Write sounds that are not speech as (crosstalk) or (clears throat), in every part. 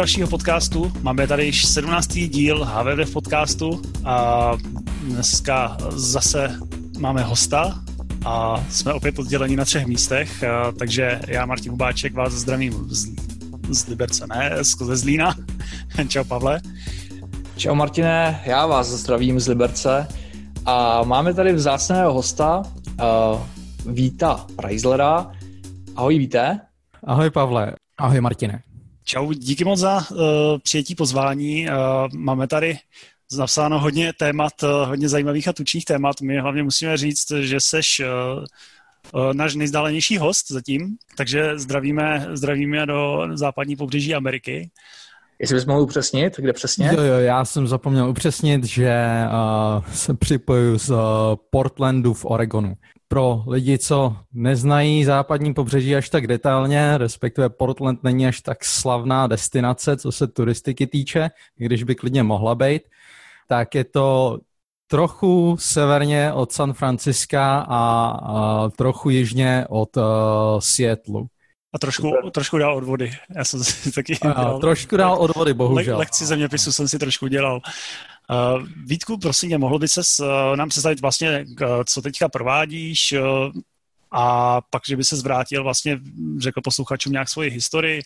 Dalšího podcastu. Máme tady již 17. díl HVD podcastu a dneska zase máme hosta a jsme opět odděleni na třech místech, takže já, Martin Hubáček, vás zdravím z, z Liberce, ne, ze Zlína. (laughs) Čau, Pavle. Čau, Martine, já vás zdravím z Liberce a máme tady vzácného hosta, uh, Víta Preislera. Ahoj, víte? Ahoj, Pavle. Ahoj, Martine. Čau, díky moc za uh, přijetí pozvání. Uh, máme tady napsáno hodně témat, uh, hodně zajímavých a tučných témat. My hlavně musíme říct, že seš uh, uh, náš nejzdálenější host zatím, takže zdravíme, zdravíme do západní pobřeží Ameriky. Jestli bys mohl upřesnit, kde přesně? Jo, jo, já jsem zapomněl upřesnit, že uh, se připoju z uh, Portlandu v Oregonu pro lidi, co neznají západní pobřeží až tak detailně, respektive Portland není až tak slavná destinace, co se turistiky týče, když by klidně mohla být, tak je to trochu severně od San Franciska a, a trochu jižně od uh, Seattleu. A trošku, trošku dál od vody. Já jsem si (laughs) taky a, dělal, trošku dál od vody, bohužel. Le, lekci zeměpisu jsem si trošku dělal. Uh, Vítku, prosím mě, mohl by se uh, nám představit vlastně, uh, co teďka provádíš uh, a pak, že by se zvrátil vlastně, řekl posluchačům nějak svoji historii?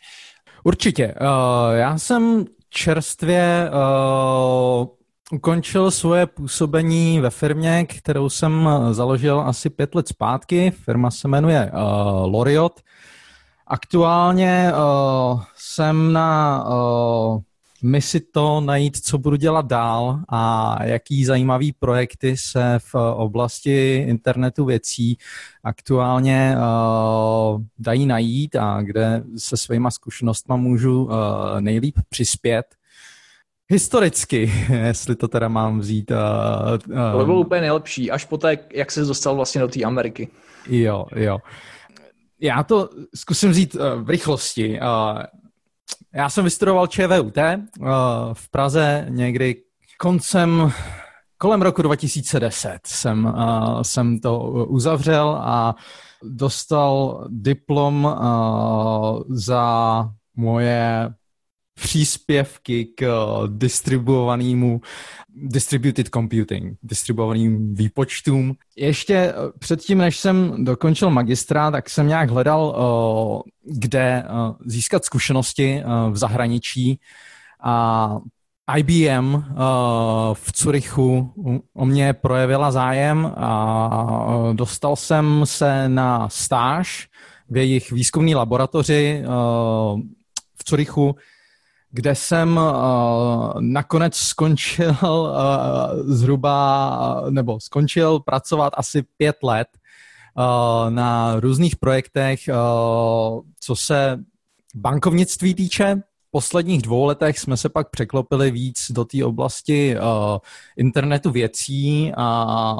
Určitě. Uh, já jsem čerstvě uh, ukončil svoje působení ve firmě, kterou jsem založil asi pět let zpátky. Firma se jmenuje uh, Loriot. Aktuálně uh, jsem na uh, misi to najít, co budu dělat dál a jaký zajímavý projekty se v oblasti internetu věcí aktuálně uh, dají najít a kde se svýma zkušenostma můžu uh, nejlíp přispět. Historicky, (laughs) jestli to teda mám vzít. Uh, uh, to bylo úplně nejlepší, až poté, jak se dostal vlastně do té Ameriky. Jo, jo. Já to zkusím vzít uh, v rychlosti. Uh, já jsem vystudoval ČVUT uh, v Praze někdy koncem, kolem roku 2010 jsem, uh, jsem to uzavřel a dostal diplom uh, za moje příspěvky k distribuovanému distributed computing, distribuovaným výpočtům. Ještě eh, předtím, než jsem dokončil magistra, tak jsem nějak hledal, eh, kde eh, získat zkušenosti v zahraničí a IBM v Curychu o mě projevila zájem a dostal jsem se na stáž v jejich výzkumné laboratoři v Curychu, kde jsem uh, nakonec skončil uh, zhruba, nebo skončil pracovat asi pět let uh, na různých projektech, uh, co se bankovnictví týče. V posledních dvou letech jsme se pak překlopili víc do té oblasti uh, internetu věcí a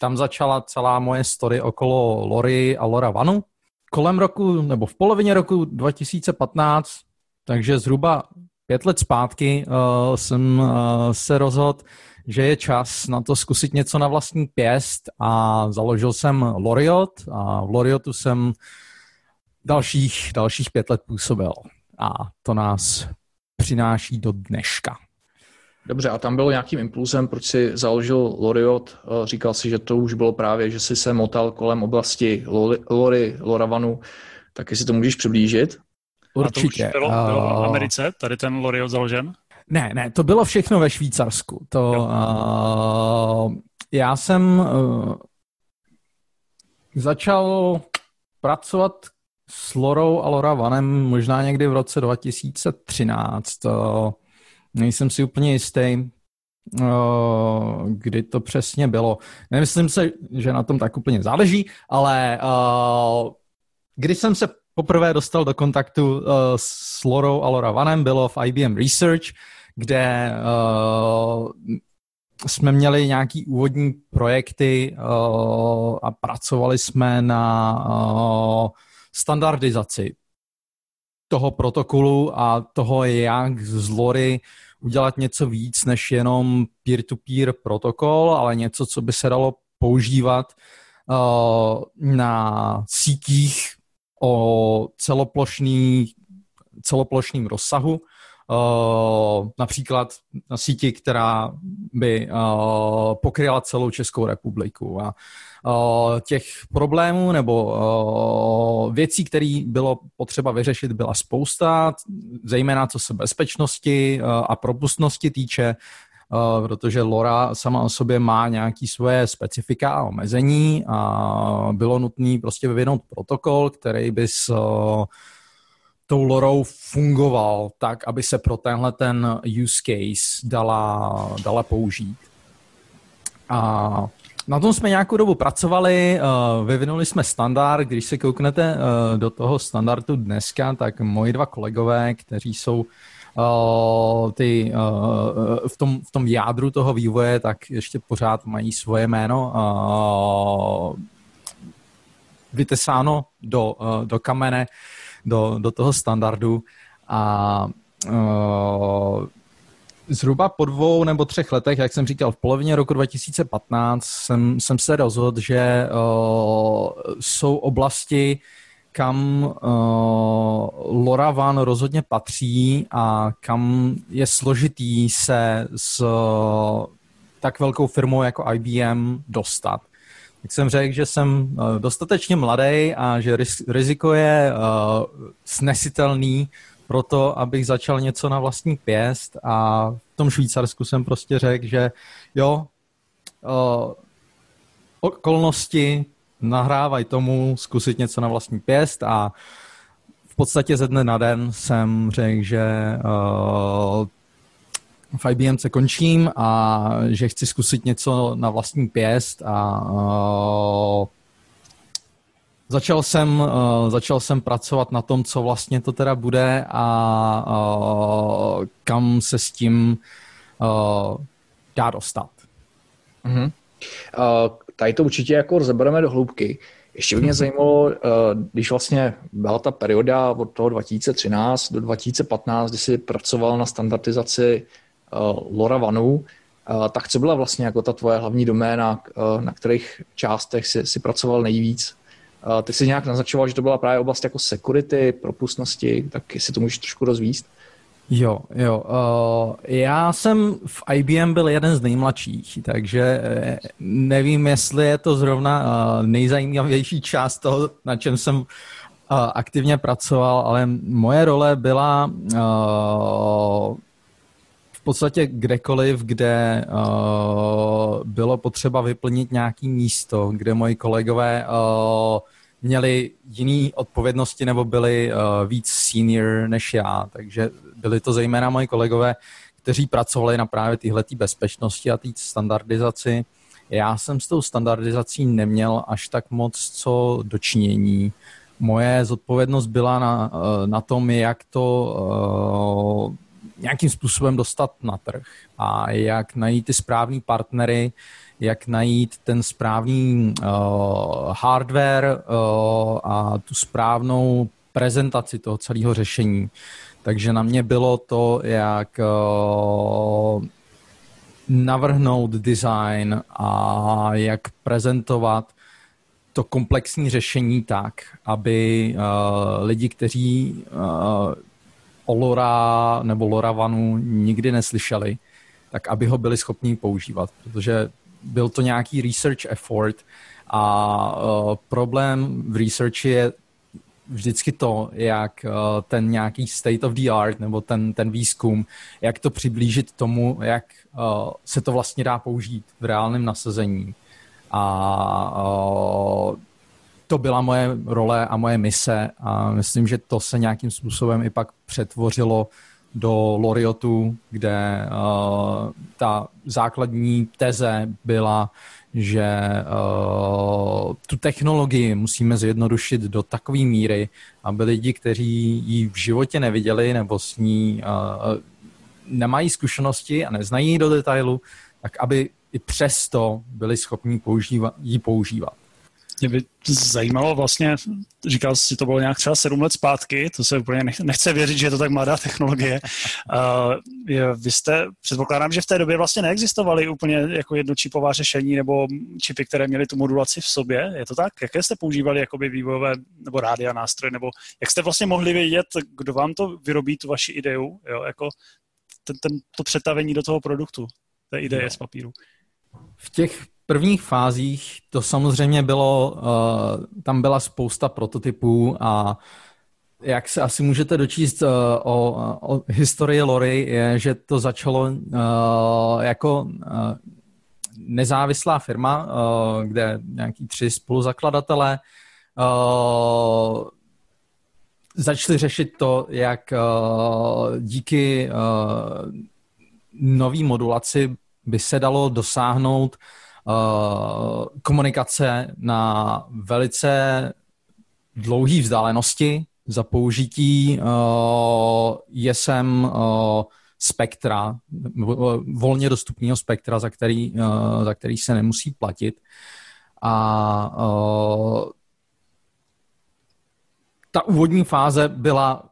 tam začala celá moje story okolo Lory a Lora Vanu. Kolem roku, nebo v polovině roku 2015 takže zhruba pět let zpátky uh, jsem uh, se rozhodl, že je čas na to zkusit něco na vlastní pěst a založil jsem Loriot a v Loriotu jsem dalších, dalších pět let působil. A to nás přináší do dneška. Dobře, a tam bylo nějakým impulsem, proč si založil Loriot? Eh, říkal si, že to už bylo právě, že si se motal kolem oblasti Lory, Loravanu, tak jestli to můžeš přiblížit? Určitě. A to už bylo, bylo v Americe, tady ten L'Oreal založen? Ne, ne, to bylo všechno ve Švýcarsku. To, uh, já jsem uh, začal pracovat s Lorou a Lora Vanem možná někdy v roce 2013. Uh, nejsem si úplně jistý, uh, kdy to přesně bylo. Nemyslím se, že na tom tak úplně záleží, ale uh, když jsem se poprvé dostal do kontaktu uh, s Lorou a Lora Vanem, bylo v IBM Research, kde uh, jsme měli nějaký úvodní projekty uh, a pracovali jsme na uh, standardizaci toho protokolu a toho, jak z Lory udělat něco víc než jenom peer-to-peer protokol, ale něco, co by se dalo používat uh, na sítích o celoplošný celoplošným rozsahu, například na síti, která by pokryla celou Českou republiku. A těch problémů nebo věcí, které bylo potřeba vyřešit, byla spousta, zejména co se bezpečnosti a propustnosti týče, protože LoRa sama o sobě má nějaké svoje specifika a omezení a bylo nutné prostě vyvinout protokol, který by s tou lorou fungoval tak, aby se pro tenhle ten use case dala, dala použít. A na tom jsme nějakou dobu pracovali, vyvinuli jsme standard, když se kouknete do toho standardu dneska, tak moji dva kolegové, kteří jsou ty, v, tom, v tom jádru toho vývoje, tak ještě pořád mají svoje jméno. Vytesáno do, do kamene do, do toho standardu. A zhruba po dvou nebo třech letech, jak jsem říkal, v polovině roku 2015 jsem, jsem se rozhodl, že uh, jsou oblasti, kam uh, LoRaWAN rozhodně patří a kam je složitý se s uh, tak velkou firmou jako IBM dostat. Tak jsem řekl, že jsem eh, dostatečně mladý a že riziko je uh, snesitelný pro to, abych začal něco na vlastní pěst a v tom Švýcarsku jsem prostě řekl, že jo, uh, okolnosti nahrávají tomu zkusit něco na vlastní pěst a v podstatě ze dne na den jsem řekl, že uh, v IBMce končím a že chci zkusit něco na vlastní pěst a uh, začal jsem, uh, začal jsem pracovat na tom, co vlastně to teda bude a uh, kam se s tím uh, dá dostat. Uh-huh. Uh, tady to určitě jako rozebereme do hloubky. Ještě by mě zajímalo, když vlastně byla ta perioda od toho 2013 do 2015, kdy jsi pracoval na standardizaci uh, LoRaWANu, uh, tak co byla vlastně jako ta tvoje hlavní doména, na kterých částech si, si pracoval nejvíc? Ty jsi nějak naznačoval, že to byla právě oblast jako security, propustnosti, tak jestli to můžeš trošku rozvíst? Jo, jo. Uh, já jsem v IBM byl jeden z nejmladších, takže nevím, jestli je to zrovna uh, nejzajímavější část toho, na čem jsem uh, aktivně pracoval, ale moje role byla uh, podstatě kdekoliv, kde uh, bylo potřeba vyplnit nějaký místo, kde moji kolegové uh, měli jiné odpovědnosti nebo byli uh, víc senior než já, takže byli to zejména moji kolegové, kteří pracovali na právě tyhle bezpečnosti a té standardizaci. Já jsem s tou standardizací neměl až tak moc co dočinění. Moje zodpovědnost byla na, na tom, jak to nějakým způsobem dostat na trh a jak najít ty správný partnery, jak najít ten správný uh, hardware uh, a tu správnou prezentaci toho celého řešení. Takže na mě bylo to, jak uh, navrhnout design a jak prezentovat to komplexní řešení tak, aby uh, lidi, kteří uh, o Lora nebo Loravanu nikdy neslyšeli, tak aby ho byli schopni používat, protože byl to nějaký research effort a uh, problém v researchi je vždycky to, jak uh, ten nějaký state of the art nebo ten, ten výzkum, jak to přiblížit tomu, jak uh, se to vlastně dá použít v reálném nasazení. A to byla moje role a moje mise a myslím, že to se nějakým způsobem i pak přetvořilo do Loriotu, kde uh, ta základní teze byla, že uh, tu technologii musíme zjednodušit do takové míry, aby lidi, kteří ji v životě neviděli nebo s ní uh, nemají zkušenosti a neznají do detailu, tak aby i přesto byli schopni používat, ji používat. Mě by zajímalo vlastně, říkal jsi, to bylo nějak třeba sedm let zpátky, to se úplně nechce věřit, že je to tak mladá technologie. Uh, vy jste, předpokládám, že v té době vlastně neexistovaly úplně jako jednočipová řešení nebo čipy, které měly tu modulaci v sobě. Je to tak? Jaké jste používali jakoby vývojové nebo rádia nástroje? Nebo jak jste vlastně mohli vědět, kdo vám to vyrobí, tu vaši ideu? Jo, jako ten, ten, to přetavení do toho produktu, té ideje no. z papíru. V těch prvních fázích to samozřejmě bylo, uh, tam byla spousta prototypů a jak se asi můžete dočíst uh, o, o historii Lory, je, že to začalo uh, jako nezávislá firma, kde nějaký tři spoluzakladatelé začali řešit to, jak díky nový modulaci by se dalo dosáhnout uh, komunikace na velice dlouhé vzdálenosti za použití uh, JSM uh, spektra, volně dostupného spektra, za který, uh, za který se nemusí platit. A uh, ta úvodní fáze byla,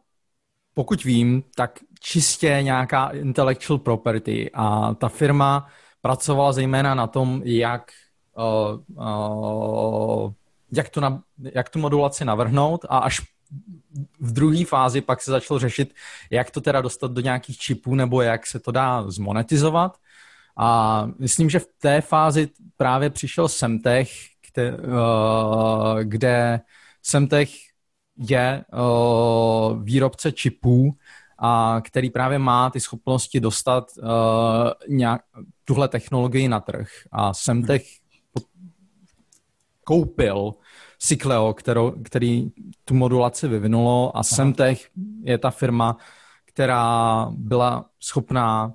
pokud vím, tak čistě nějaká intellectual property a ta firma pracovala zejména na tom, jak, uh, uh, jak, tu na, jak tu modulaci navrhnout a až v druhé fázi pak se začalo řešit, jak to teda dostat do nějakých čipů nebo jak se to dá zmonetizovat. A myslím, že v té fázi právě přišel Semtech, kde, uh, kde Semtech je uh, výrobce čipů, a který právě má ty schopnosti dostat uh, nějak, tuhle technologii na trh. A Semtech koupil Cycleo, kterou, který tu modulaci vyvinulo a Semtech je ta firma, která byla schopná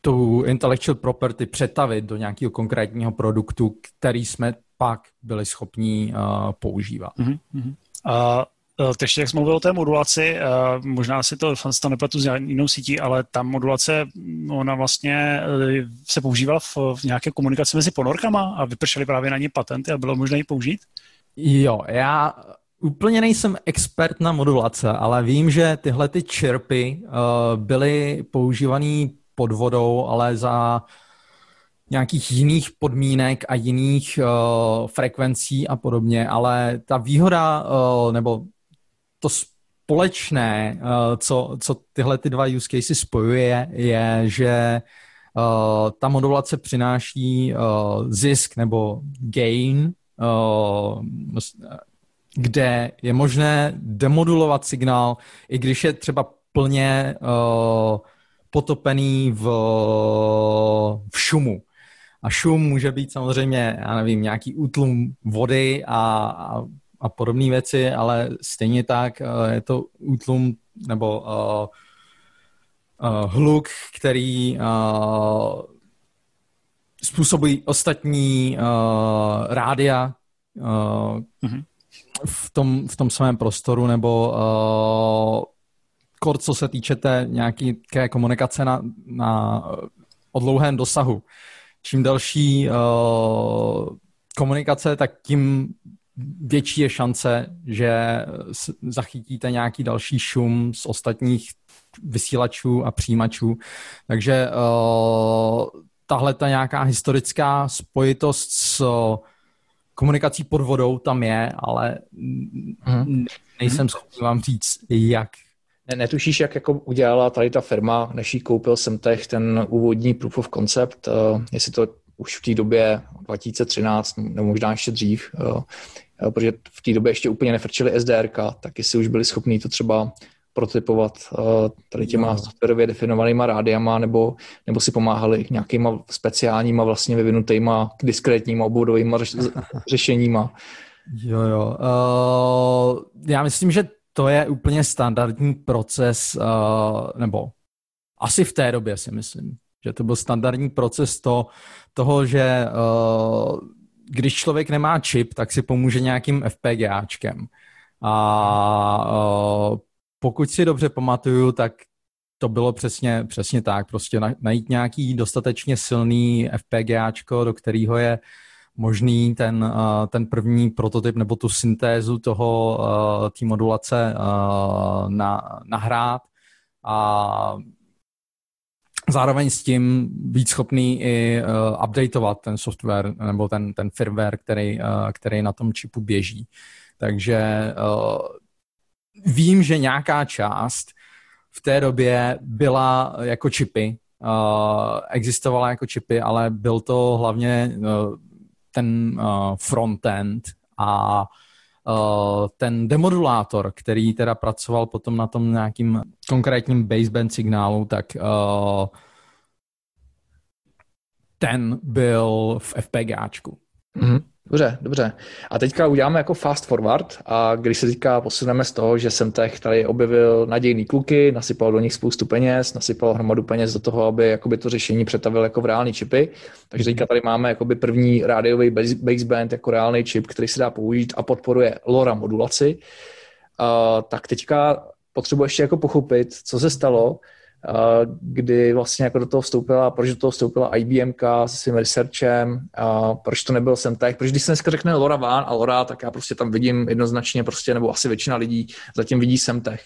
tu intellectual property přetavit do nějakého konkrétního produktu, který jsme pak byli schopni uh, používat. Uh-huh, uh-huh. Uh, Eh, ještě jak jsme mluvili o té modulaci, eh, možná si to, to nepletu s jinou sítí, ale ta modulace, ona vlastně eh, se používala v, v nějaké komunikaci mezi ponorkama a vypršely právě na ní patenty a bylo možné ji použít? Jo, já úplně nejsem expert na modulace, ale vím, že tyhle ty čerpy byly používané pod vodou, ale za nějakých jiných podmínek a jiných uh, frekvencí a podobně, ale ta výhoda, uh, nebo to společné, uh, co, co tyhle ty dva use cases spojuje, je, že uh, ta modulace přináší uh, zisk nebo gain, uh, kde je možné demodulovat signál, i když je třeba plně uh, potopený v, v šumu. A šum může být samozřejmě, já nevím, nějaký útlum vody a, a a podobné věci, ale stejně tak uh, je to útlum nebo uh, uh, hluk, který způsobují ostatní rádia mm-hmm. v, tom, v tom svém prostoru nebo kor, co se týče té nějaké komunikace na, na odlouhém dosahu. Čím další uh, komunikace, tak tím větší je šance, že zachytíte nějaký další šum z ostatních vysílačů a přijímačů. Takže uh, tahle ta nějaká historická spojitost s komunikací pod vodou tam je, ale hmm. nejsem schopný vám říct, jak. Ne, netušíš, jak jako udělala tady ta firma, než jí koupil Semtech ten úvodní proof of concept, uh, jestli to už v té době 2013, nebo možná ještě dřív, protože v té době ještě úplně nefrčili SDRK, taky si už byli schopní to třeba protypovat tady těma no. softwarově definovanýma rádiama, nebo, nebo si pomáhali nějakýma speciálníma vlastně vyvinutýma diskrétníma obvodovýma (laughs) řešeníma. Jo, jo. Uh, já myslím, že to je úplně standardní proces, uh, nebo asi v té době si myslím, že to byl standardní proces to, toho, že uh, když člověk nemá čip, tak si pomůže nějakým FPGAčkem. A pokud si dobře pamatuju, tak to bylo přesně, přesně tak. Prostě najít nějaký dostatečně silný FPGAčko, do kterého je možný ten, ten první prototyp nebo tu syntézu toho té modulace uh, na, nahrát a zároveň s tím být schopný i uh, updateovat ten software nebo ten, ten firmware, který, uh, který na tom čipu běží. Takže uh, vím, že nějaká část v té době byla jako čipy, uh, existovala jako čipy, ale byl to hlavně uh, ten uh, frontend a ten demodulátor, který teda pracoval potom na tom nějakým konkrétním baseband signálu, tak uh, ten byl v FPGAčku. Mm-hmm. Dobře, dobře. A teďka uděláme jako fast forward a když se teďka posuneme z toho, že jsem teď tady objevil nadějný kluky, nasypal do nich spoustu peněz, nasypal hromadu peněz do toho, aby jakoby to řešení přetavil jako v reálný čipy. Takže teďka tady máme jakoby první rádiový baseband jako reálný čip, který se dá použít a podporuje LoRa modulaci. Uh, tak teďka potřebuji ještě jako pochopit, co se stalo, kdy vlastně jako do toho vstoupila, proč do toho vstoupila IBM se svým researchem, a proč to nebyl Semtech, proč když se dneska řekne Lora Van a Lora, tak já prostě tam vidím jednoznačně prostě, nebo asi většina lidí zatím vidí Semtech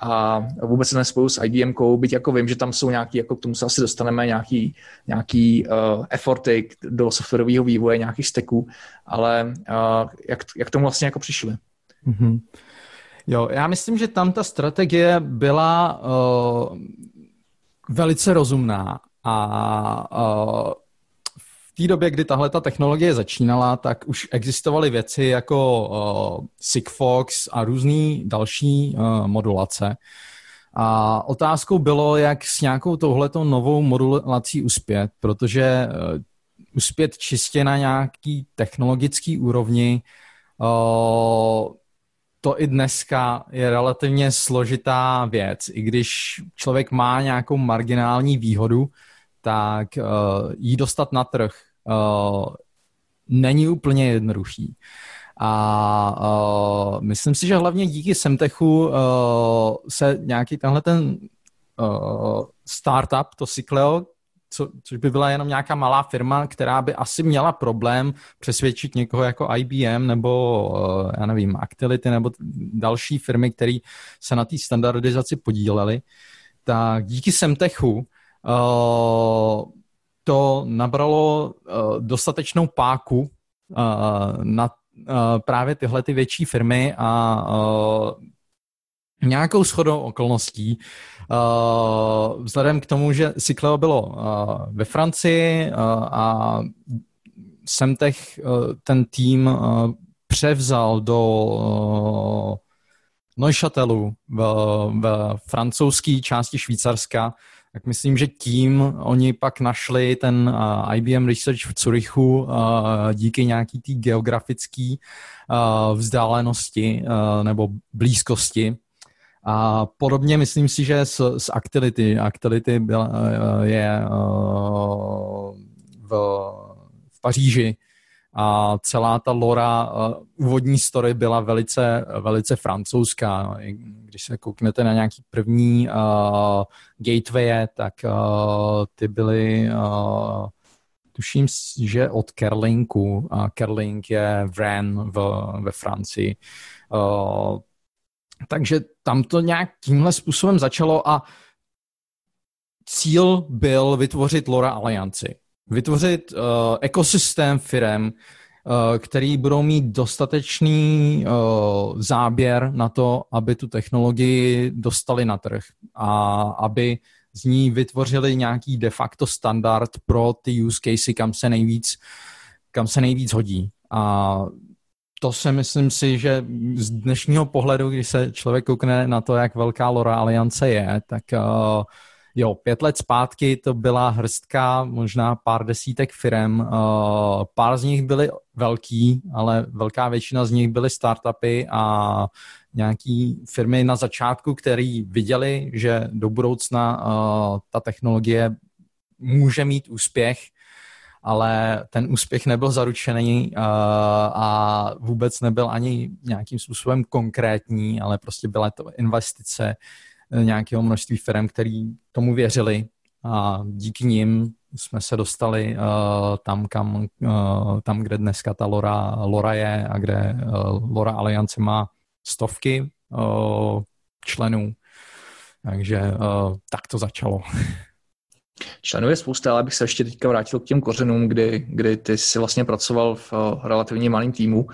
a vůbec se nespoju s IBM, byť jako vím, že tam jsou nějaký, jako k tomu se asi dostaneme, nějaký, nějaký uh, efforty do softwarového vývoje, nějakých steků, ale uh, jak, jak tomu vlastně jako přišli? Mm-hmm. Jo, já myslím, že tam ta strategie byla uh, velice rozumná a uh, v té době, kdy tahle ta technologie začínala, tak už existovaly věci jako uh, Sigfox a různé další uh, modulace. A otázkou bylo, jak s nějakou touhletou novou modulací uspět, protože uh, uspět čistě na nějaký technologický úrovni uh, to i dneska je relativně složitá věc. I když člověk má nějakou marginální výhodu, tak uh, jí dostat na trh uh, není úplně jednoduchý. A uh, myslím si, že hlavně díky Semtechu uh, se nějaký tenhle ten uh, startup, to Cycleo, co, což by byla jenom nějaká malá firma, která by asi měla problém přesvědčit někoho jako IBM nebo, uh, já nevím, Actility nebo další firmy, které se na té standardizaci podílely, tak díky Semtechu uh, to nabralo uh, dostatečnou páku na právě tyhle ty větší firmy a nějakou shodou okolností Uh, vzhledem k tomu, že Cycleo bylo uh, ve Francii uh, a Semtech uh, ten tým převzal do Neuchâtelu v, v francouzské části Švýcarska, tak myslím, že tím oni pak našli ten IBM Research v Curychu díky nějaký té geografické vzdálenosti nebo blízkosti a podobně myslím si, že s, s Actility. Actility byla, eh, je eh, v, v Paříži a celá ta lora, eh, úvodní story byla velice, velice francouzská. Když se kouknete na nějaký první uh, gateway, tak uh, ty byly uh, tuším, že od Kerlinku a Kerlink je v Rennes v, ve Francii. Uh, takže tam to nějak tímhle způsobem začalo a cíl byl vytvořit LoRa alianci. Vytvořit uh, ekosystém firm, uh, který budou mít dostatečný uh, záběr na to, aby tu technologii dostali na trh a aby z ní vytvořili nějaký de facto standard pro ty use casey, kam se nejvíc, kam se nejvíc hodí. A to se myslím si, že z dnešního pohledu, když se člověk koukne na to, jak velká Lora Aliance je, tak uh, jo, pět let zpátky to byla hrstka, možná pár desítek firm. Uh, pár z nich byly velký, ale velká většina z nich byly startupy a nějaký firmy na začátku, který viděli, že do budoucna uh, ta technologie může mít úspěch ale ten úspěch nebyl zaručený uh, a vůbec nebyl ani nějakým způsobem konkrétní, ale prostě byla to investice eh, nějakého množství firm, který tomu věřili a díky nim jsme se dostali uh, tam, kam, uh, tam, kde dneska ta Lora, Lora je a kde uh, Lora Alliance má stovky uh, členů. Takže uh, tak to začalo. (laughs) Členů je spousta, ale bych se ještě teďka vrátil k těm kořenům, kdy, kdy ty jsi vlastně pracoval v uh, relativně malém týmu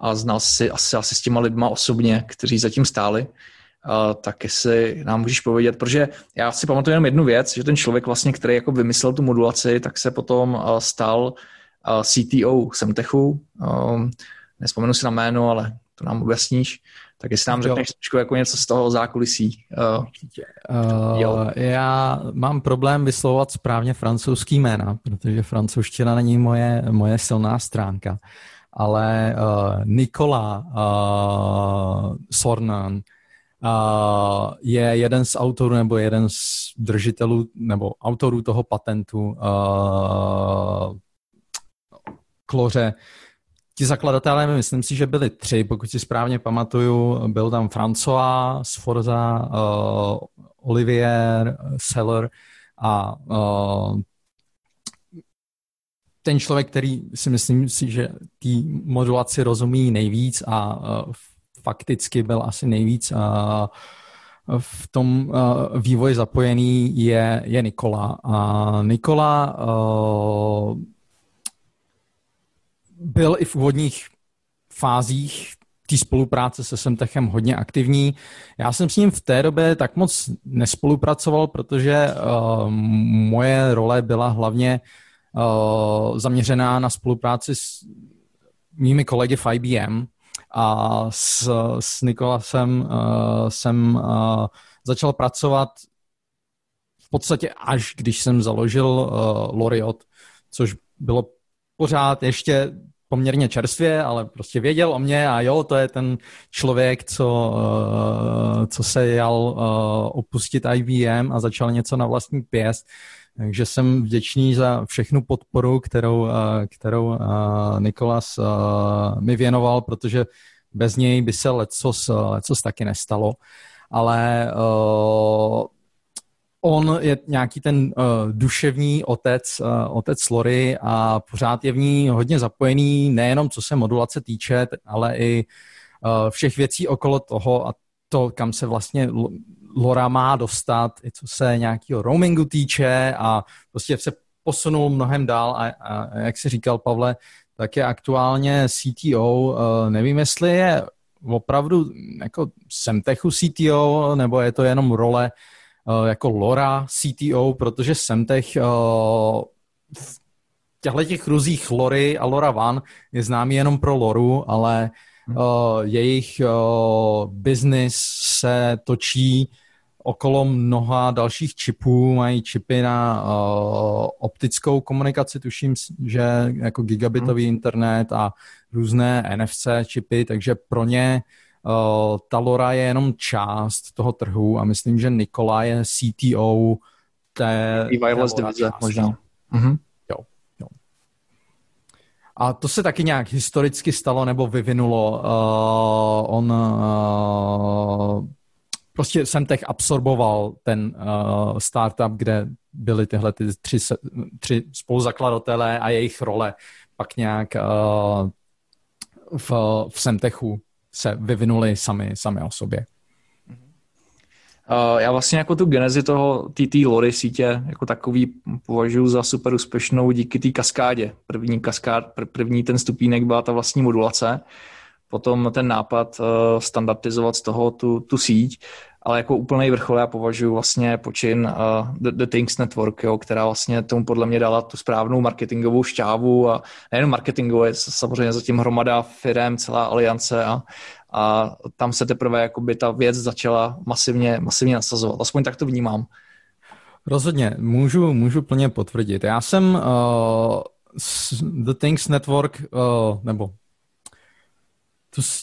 a znal si asi, asi s těma lidma osobně, kteří zatím stáli. Uh, tak jestli nám můžeš povědět, protože já si pamatuju jenom jednu věc, že ten člověk vlastně, který jako vymyslel tu modulaci, tak se potom uh, stal CTO Semtechu. Um, nespomenu si na jméno, ale to nám objasníš. Tak jestli nám řekneš trošku jako něco z toho zákulisí. Uh, uh, já mám problém vyslovovat správně francouzský jména, protože francouzština není moje, moje silná stránka. Ale uh, Nikola uh, Sornan uh, je jeden z autorů nebo jeden z držitelů nebo autorů toho patentu uh, kloře ti zakladatelé, myslím si, že byli tři, pokud si správně pamatuju. Byl tam François, Sforza, uh, Olivier, Seller a uh, ten člověk, který si myslím si, že té modulaci rozumí nejvíc a uh, fakticky byl asi nejvíc uh, v tom uh, vývoji zapojený je, je Nikola. A Nikola uh, byl i v úvodních fázích té spolupráce se Semtechem hodně aktivní. Já jsem s ním v té době tak moc nespolupracoval, protože uh, moje role byla hlavně uh, zaměřená na spolupráci s mými kolegy v IBM a s, s Nikolasem uh, jsem uh, začal pracovat v podstatě až když jsem založil uh, Loriot, což bylo pořád ještě poměrně čerstvě, ale prostě věděl o mě a jo, to je ten člověk, co, uh, co se jal uh, opustit IBM a začal něco na vlastní pěst. Takže jsem vděčný za všechnu podporu, kterou, uh, kterou Nikolas mi věnoval, protože bez něj by se lecos, lecos taky nestalo. Ale on je nějaký ten uh, duševní otec, uh, otec Lory a pořád je v ní hodně zapojený, nejenom co se modulace týče, ale i uh, všech věcí okolo toho a to, kam se vlastně Lora má dostat, i co se nějakého roamingu týče a prostě se posunul mnohem dál a, a jak si říkal Pavle, tak je aktuálně CTO, uh, nevím, jestli je opravdu jako Semtechu CTO, nebo je to jenom role Eh, jako Lora CTO, protože Semtech eh, v těchto těch ruzích Lory a Lora Van je známý jenom pro Loru, ale uh, jejich uh, business se točí okolo mnoha dalších čipů, mají čipy na uh, optickou komunikaci, tuším, že jako gigabitový hmm. internet a různé NFC čipy, takže pro ně Uh, ta Lora je jenom část toho trhu a myslím, že Nikola je CTO té, té wireless divize možná. Mm-hmm. Jo, jo. A to se taky nějak historicky stalo nebo vyvinulo. Uh, on uh, prostě Semtech absorboval ten uh, startup, kde byly tyhle ty tři, tři spoluzakladatelé a jejich role pak nějak uh, v, v Semtechu se vyvinuli sami, sami o sobě. Uh, já vlastně jako tu genezi toho TT Lory sítě jako takový považuji za super úspěšnou díky té kaskádě. První kaskád, pr- první ten stupínek byla ta vlastní modulace, potom ten nápad uh, standardizovat z toho tu, tu síť ale jako úplný vrchol já považuji vlastně počin uh, The, The Things Network, jo, která vlastně tomu podle mě dala tu správnou marketingovou šťávu a nejen marketingovou, je samozřejmě zatím hromada firm, celá aliance a, a tam se teprve jakoby ta věc začala masivně, masivně nasazovat. Aspoň tak to vnímám. Rozhodně, můžu, můžu plně potvrdit. Já jsem uh, The Things Network, uh, nebo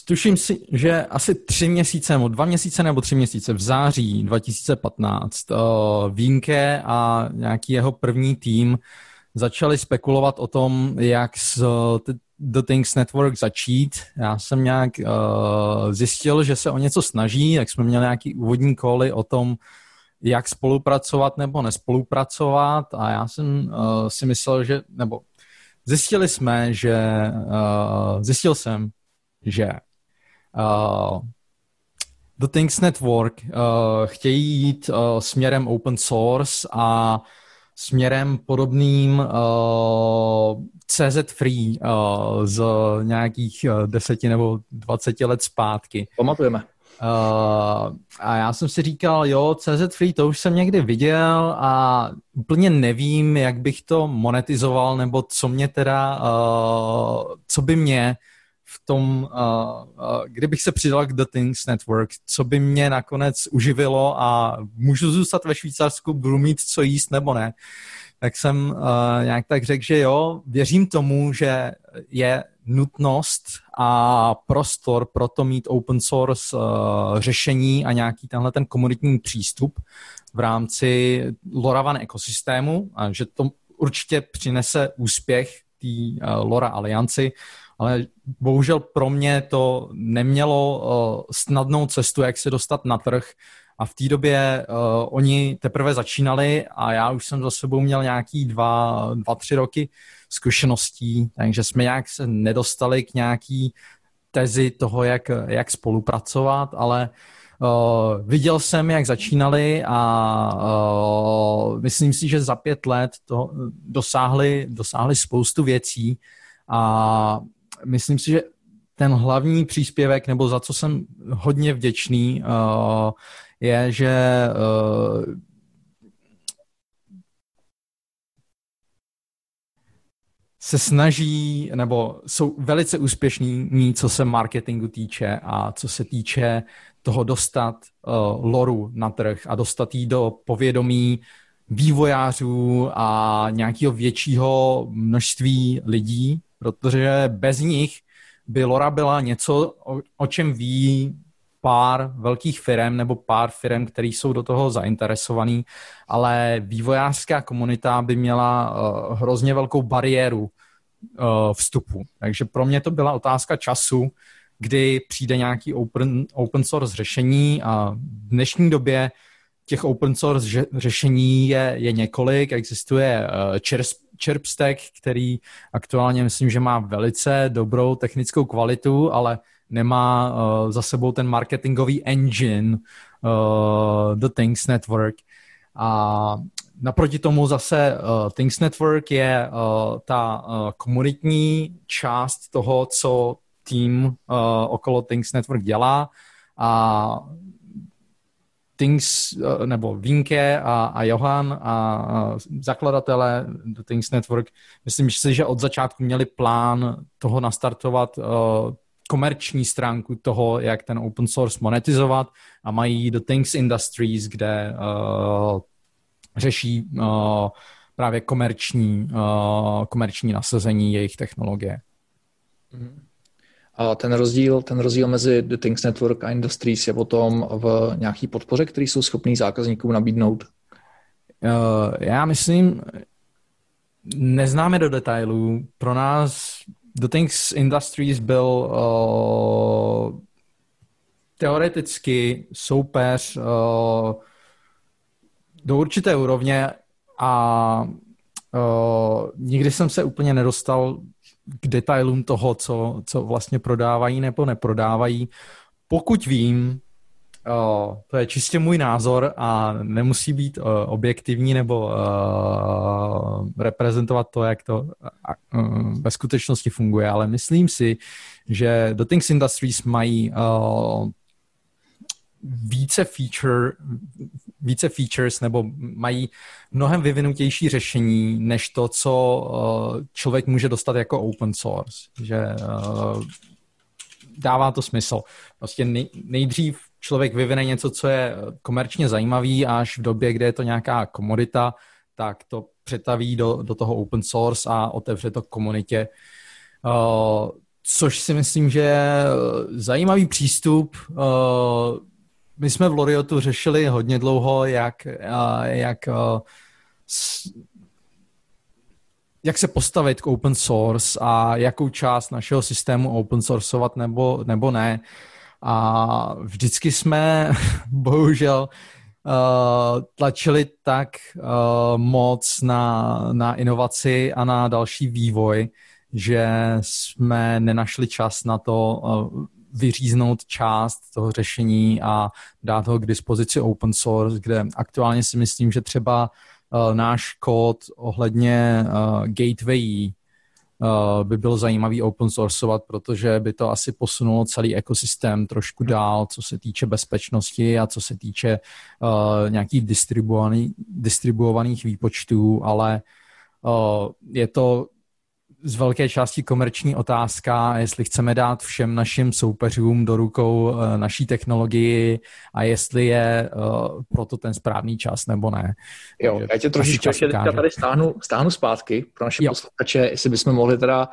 Tuším si, že asi tři měsíce, nebo dva měsíce nebo tři měsíce v září 2015 uh, eh, Vínke a nějaký jeho první tým začali spekulovat o tom, jak s uh, The Things Network začít. Já jsem nějak uh, zjistil, že se o něco snaží, jak jsme měli nějaký úvodní koly o tom, jak spolupracovat nebo nespolupracovat a já jsem uh, si myslel, že, nebo zjistili jsme, že, uh, zjistil jsem, že uh, The Things Network uh, chtějí jít uh, směrem open source a směrem podobným uh, CZ Free uh, z nějakých uh, deseti nebo dvaceti let zpátky. Pamatujeme. Uh, a já jsem si říkal, jo, CZ Free, to už jsem někdy viděl a úplně nevím, jak bych to monetizoval, nebo co mě teda, uh, co by mě v tom, uh, uh, kdybych se přidal k The Things Network, co by mě nakonec uživilo a můžu zůstat ve Švýcarsku, budu mít co jíst nebo ne, tak jsem uh, nějak tak řekl, že jo, věřím tomu, že je nutnost a prostor pro to mít open source uh, řešení a nějaký tenhle ten komunitní přístup v rámci LoRaWAN ekosystému a že to určitě přinese úspěch té uh, LoRa alianci, ale bohužel pro mě to nemělo uh, snadnou cestu, jak se dostat na trh. A v té době uh, oni teprve začínali a já už jsem za sebou měl nějaký dva, dva tři roky zkušeností, takže jsme nějak se nedostali k nějaký tezi toho, jak, jak spolupracovat, ale uh, viděl jsem, jak začínali a uh, myslím si, že za pět let to dosáhli, dosáhli spoustu věcí a myslím si, že ten hlavní příspěvek, nebo za co jsem hodně vděčný, uh, je, že uh, se snaží, nebo jsou velice úspěšní, co se marketingu týče a co se týče toho dostat uh, loru na trh a dostat jí do povědomí vývojářů a nějakého většího množství lidí, protože bez nich by Lora byla něco, o, čem ví pár velkých firm nebo pár firm, které jsou do toho zainteresovaný, ale vývojářská komunita by měla uh, hrozně velkou bariéru uh, vstupu. Takže pro mě to byla otázka času, kdy přijde nějaký open, open source řešení a v dnešní době těch open source řešení je, je několik. Existuje uh, Chirpstack, který aktuálně myslím, že má velice dobrou technickou kvalitu, ale nemá uh, za sebou ten marketingový engine uh, The Things Network. A naproti tomu zase uh, Things Network je uh, ta uh, komunitní část toho, co tým uh, okolo Things Network dělá a Things, nebo Vinke a, a Johan a, zakladatelé The Things Network, myslím si, že od začátku měli plán toho nastartovat uh, komerční stránku toho, jak ten open source monetizovat a mají do Things Industries, kde uh, řeší uh, právě komerční, uh, komerční nasazení jejich technologie. A ten rozdíl, ten rozdíl mezi The Things Network a Industries je potom v nějaký podpoře, který jsou schopní zákazníkům nabídnout? Uh, já myslím, neznáme do detailů. Pro nás The Things Industries byl uh, teoreticky soupeř uh, do určité úrovně a uh, nikdy jsem se úplně nedostal k detailům toho, co, co vlastně prodávají nebo neprodávají. Pokud vím, Uh, to je čistě můj názor a nemusí být uh, objektivní nebo uh, reprezentovat to, jak to ve skutečnosti funguje, ale myslím si, že The Things Industries mají více feature, více features nebo mají mnohem vyvinutější řešení, než to, co uh, člověk může dostat jako open source. Že uh, dává to smysl. Prostě nej, nejdřív člověk vyvine něco, co je komerčně zajímavý až v době, kde je to nějaká komodita, tak to přetaví do, do toho open source a otevře to komunitě. Což si myslím, že je zajímavý přístup. My jsme v Loriotu řešili hodně dlouho, jak, jak, jak se postavit k open source a jakou část našeho systému open sourceovat nebo, nebo ne. A vždycky jsme, (laughs) bohužel, tlačili tak moc na, na inovaci a na další vývoj, že jsme nenašli čas na to vyříznout část toho řešení a dát ho k dispozici open source, kde aktuálně si myslím, že třeba uh, náš kód ohledně uh, gateway uh, by byl zajímavý open sourceovat, protože by to asi posunulo celý ekosystém trošku dál, co se týče bezpečnosti a co se týče uh, nějakých distribuovaný, distribuovaných výpočtů, ale uh, je to z velké části komerční otázka, jestli chceme dát všem našim soupeřům do rukou eh, naší technologii a jestli je uh, proto ten správný čas nebo ne. Jo, já tě trošičku ještě tady stáhnu, stáhnu zpátky pro naše jo. posluchače, jestli bychom mohli teda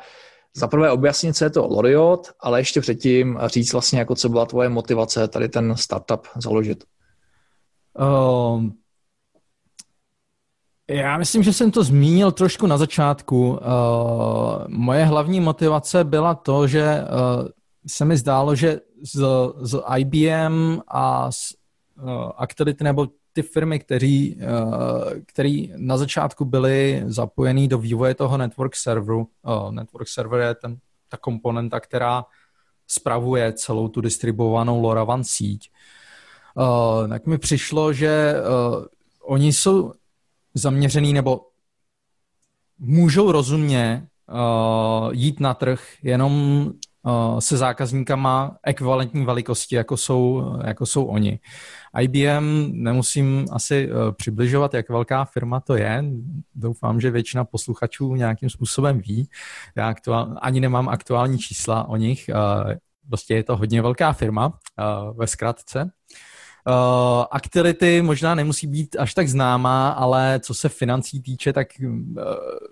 zaprvé objasnit, co je to Loriot, ale ještě předtím říct vlastně, jako co byla tvoje motivace tady ten startup založit. Uh, já myslím, že jsem to zmínil trošku na začátku. Uh, moje hlavní motivace byla to, že uh, se mi zdálo, že z, z IBM a z uh, Activity nebo ty firmy, který, uh, který na začátku byly zapojený do vývoje toho network serveru. Uh, network server je ten, ta komponenta, která spravuje celou tu distribuovanou LoRaWAN síť. Uh, tak mi přišlo, že uh, oni jsou zaměřený nebo můžou rozumně uh, jít na trh jenom uh, se zákazníkama ekvivalentní velikosti, jako jsou, jako jsou oni. IBM nemusím asi uh, přibližovat, jak velká firma to je. Doufám, že většina posluchačů nějakým způsobem ví. Já aktuál, ani nemám aktuální čísla o nich. Uh, prostě je to hodně velká firma uh, ve zkratce. Uh, Actility možná nemusí být až tak známá, ale co se financí týče, tak uh,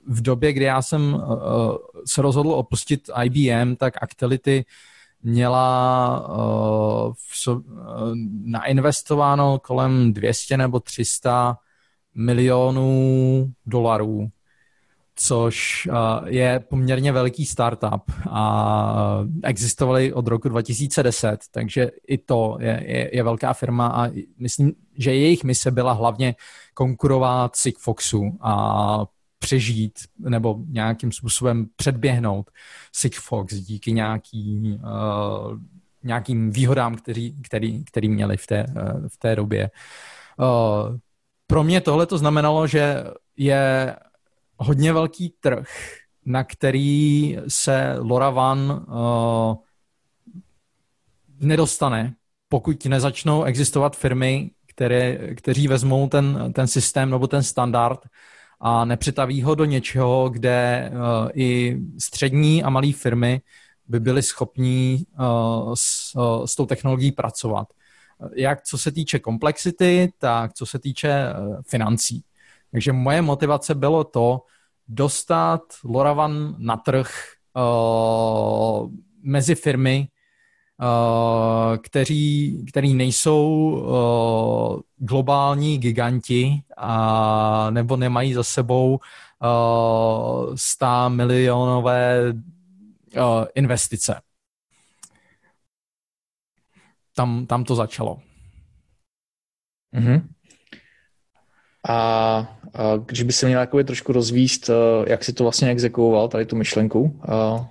v době, kdy já jsem uh, se rozhodl opustit IBM, tak Actility měla uh, v, uh, nainvestováno kolem 200 nebo 300 milionů dolarů což je poměrně velký startup a existovali od roku 2010, takže i to je, je, je velká firma a myslím, že jejich mise byla hlavně konkurovat Sigfoxu a přežít nebo nějakým způsobem předběhnout Sigfox díky nějaký, uh, nějakým výhodám, který, který, který měli v té, uh, v té době. Uh, pro mě tohle to znamenalo, že je hodně velký trh, na který se LoRaWAN uh, nedostane, pokud nezačnou existovat firmy, které, kteří vezmou ten, ten systém nebo ten standard a nepřetaví ho do něčeho, kde uh, i střední a malé firmy by byly schopní uh, s, uh, s tou technologií pracovat. Jak co se týče komplexity, tak co se týče financí. Takže moje motivace bylo to, dostat Loravan na trh uh, mezi firmy, uh, kteří, který nejsou uh, globální giganti a nebo nemají za sebou uh, 100 milionové uh, investice. Tam, tam to začalo. Mm-hmm. A, a když by se měl jakoby trošku rozvíst, eh, jak si to vlastně exekuoval, tady tu myšlenku? A...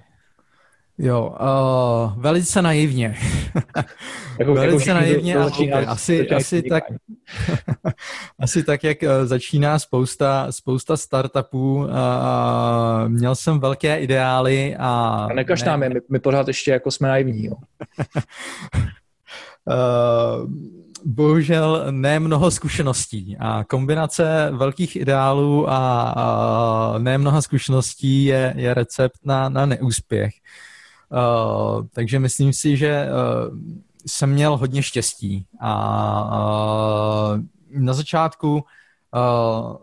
Jo, uh, velice naivně. (laughs) jako, velice jako naivně a začíná, asi, asi, tak, (laughs) asi tak, jak eh, začíná spousta, spousta startupů. A měl jsem velké ideály a... a nekaž ne, nám, my, my pořád ještě jako jsme naivní. Jo. uh, (laughs) bohužel ne mnoho zkušeností a kombinace velkých ideálů a, a ne mnoho zkušeností je, je recept na, na neúspěch. Uh, takže myslím si, že uh, jsem měl hodně štěstí a uh, na začátku, uh,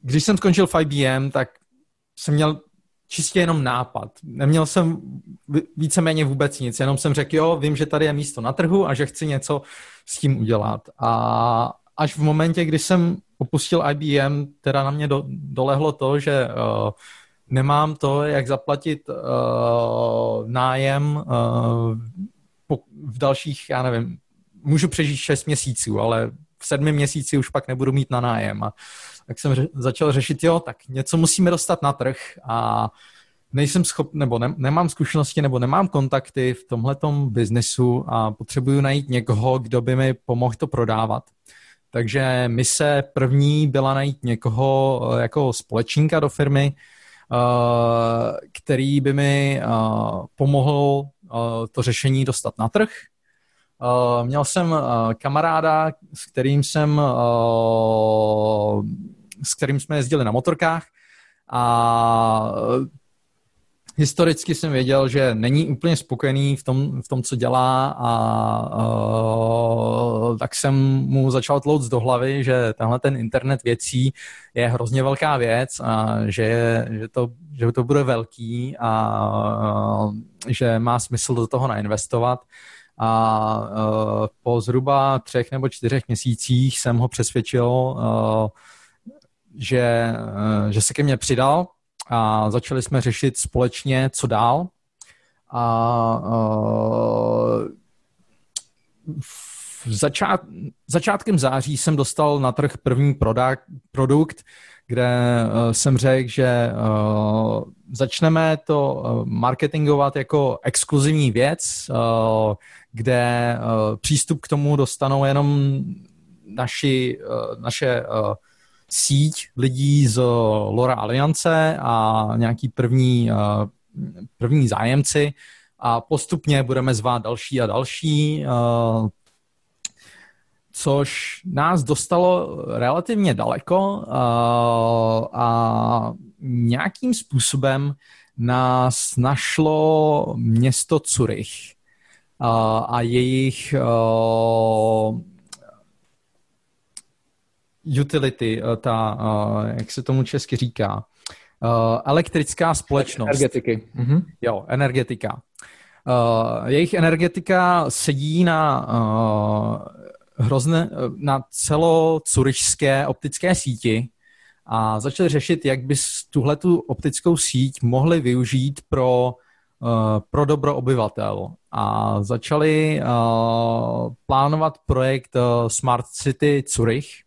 když jsem skončil v IBM, tak jsem měl čistě jenom nápad. Neměl jsem víceméně vůbec nic, jenom jsem řekl, jo, vím, že tady je místo na trhu a že chci něco s tím udělat. A až v momentě, kdy jsem opustil IBM, teda na mě do, dolehlo to, že uh, nemám to, jak zaplatit uh, nájem uh, po, v dalších, já nevím, můžu přežít 6 měsíců, ale v sedmi měsíci už pak nebudu mít na nájem. A tak jsem ře- začal řešit, jo, tak něco musíme dostat na trh a nejsem schop, nebo ne, nemám zkušenosti, nebo nemám kontakty v tomhletom biznesu a potřebuju najít někoho, kdo by mi pomohl to prodávat. Takže mise první byla najít někoho eh, jako společníka do firmy, eh, který by mi eh, pomohl to řešení dostat na trh. Měl jsem kamaráda, s kterým jsem s kterým jsme jezdili na motorkách a historicky jsem věděl, že není úplně spokojený v tom, v tom co dělá a uh, tak jsem mu začal tlouct do hlavy, že tenhle ten internet věcí je hrozně velká věc a že, že, to, že to bude velký a uh, že má smysl do toho nainvestovat. A uh, po zhruba třech nebo čtyřech měsících jsem ho přesvědčil, uh, že, že se ke mně přidal a začali jsme řešit společně, co dál. A uh, v začát, začátkem září jsem dostal na trh první produkt, produkt kde uh, jsem řekl, že začneme to marketingovat jako exkluzivní věc, kde přístup k tomu dostanou jenom naši, naše síť lidí z Lora Aliance a nějaký první, eh, první zájemci a postupně budeme zvát další a další, eh, což nás dostalo relativně daleko eh, a nějakým způsobem nás našlo město Zurich a jejich utility, eh, ta, eh, jak se tomu česky říká, eh, elektrická společnost. Energetiky. Mhm. Jo, energetika. Jejich energetika sedí na hrozné, na celocurišské optické síti a začali řešit, jak by tuhle tu optickou síť mohli využít pro, pro dobro obyvatel. A začali plánovat projekt Smart City Zurich,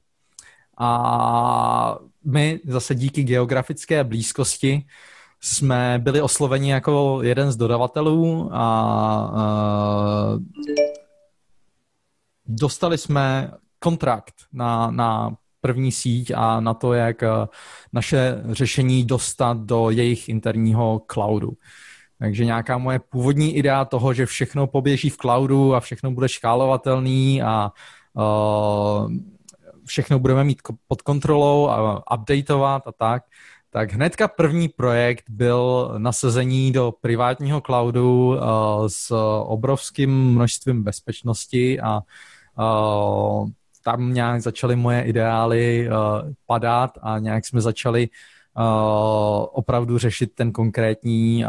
a my zase díky geografické blízkosti jsme byli osloveni jako jeden z dodavatelů a, a dostali jsme kontrakt na, na první síť a na to, jak naše řešení dostat do jejich interního cloudu. Takže nějaká moje původní idea toho, že všechno poběží v cloudu a všechno bude škálovatelný a uh, všechno budeme mít pod kontrolou a updateovat a tak, tak hnedka první projekt byl nasazení do privátního cloudu uh, s obrovským množstvím bezpečnosti a uh, tam nějak začaly moje ideály uh, padat a nějak jsme začali opravdu řešit ten konkrétní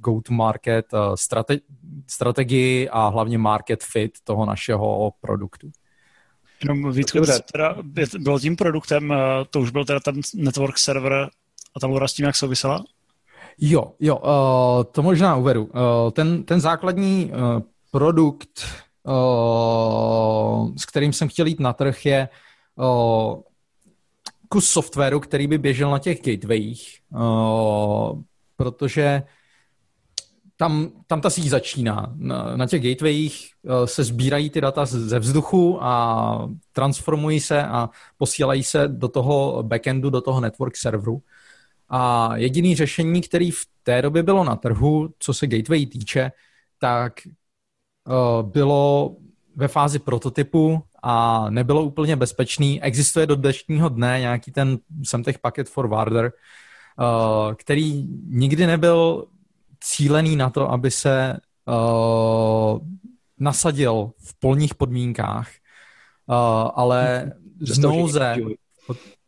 go-to-market strate- strategii a hlavně market fit toho našeho produktu. Jenom víc, teda bylo tím produktem, eh, to už byl teda ten network server a ta Laura s tím jak souvisela? Jo, jo, uh, to možná uvedu. Uh, ten, ten základní uh, produkt, uh, s kterým jsem chtěl jít na trh, je uh, kus softwaru, který by běžel na těch gatewayích, uh, protože tam, tam ta síť začíná. Na, na těch gatewayích uh, se sbírají ty data ze vzduchu a transformují se a posílají se do toho backendu, do toho network serveru. A jediný řešení, který v té době bylo na trhu, co se gateway týče, tak uh, bylo ve fázi prototypu a nebylo úplně bezpečný. Existuje do dnešního dne nějaký ten Semtech Packet Forwarder, uh, který nikdy nebyl cílený na to, aby se uh, nasadil v polních podmínkách, uh, ale z nouze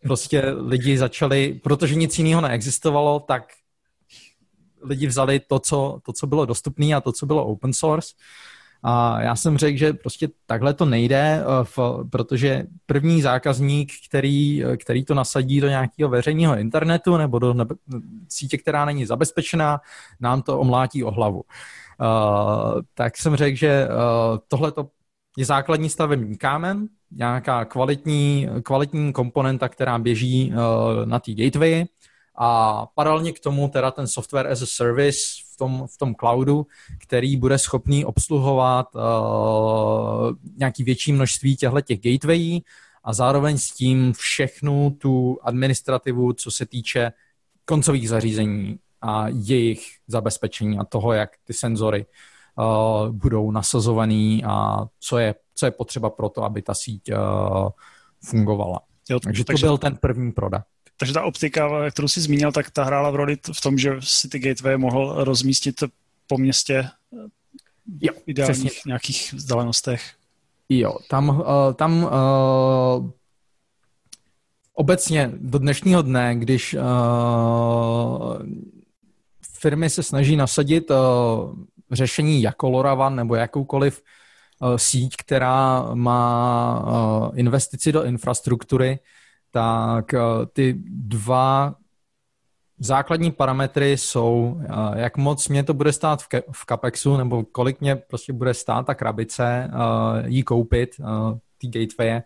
prostě lidi začali, protože nic jiného neexistovalo, tak lidi vzali to, co, to, co bylo dostupné a to, co bylo open source a já jsem řekl, že prostě takhle to nejde, eh, protože první zákazník, který, eh, který to nasadí do nějakého veřejného internetu nebo do sítě, která není zabezpečená, nám to omlátí o hlavu. Uh, tak jsem řekl, že uh, tohle je základní stavební kámen, nějaká kvalitní, kvalitní komponenta, která běží na té gateway a paralelně k tomu teda ten software as a service tom, v tom cloudu, který bude schopný obsluhovat uh, nějaký větší množství těchto těch gatewayí a zároveň s tím všechnu tu administrativu, co se týče koncových zařízení a jejich zabezpečení a toho, jak ty senzory uh, budou nasazovaný a co je, co je potřeba pro to, aby ta síť uh, fungovala. Jo, takže, takže to byl ten první produkt. Takže ta optika, kterou jsi zmínil, tak ta hrála v roli v tom, že si ty gateway mohl rozmístit po městě jo, v ideálních přesně. nějakých vzdálenostech. Jo, tam, uh, tam uh, obecně do dnešního dne, když uh, firmy se snaží nasadit uh, řešení jako LoRaWAN nebo jakoukoliv uh, síť, která má uh, investici do infrastruktury, tak uh, ty dva základní parametry jsou, uh, jak moc mě to bude stát v, CAPEXu, nebo kolik mě prostě bude stát ta krabice, uh, jí koupit, ty gateway,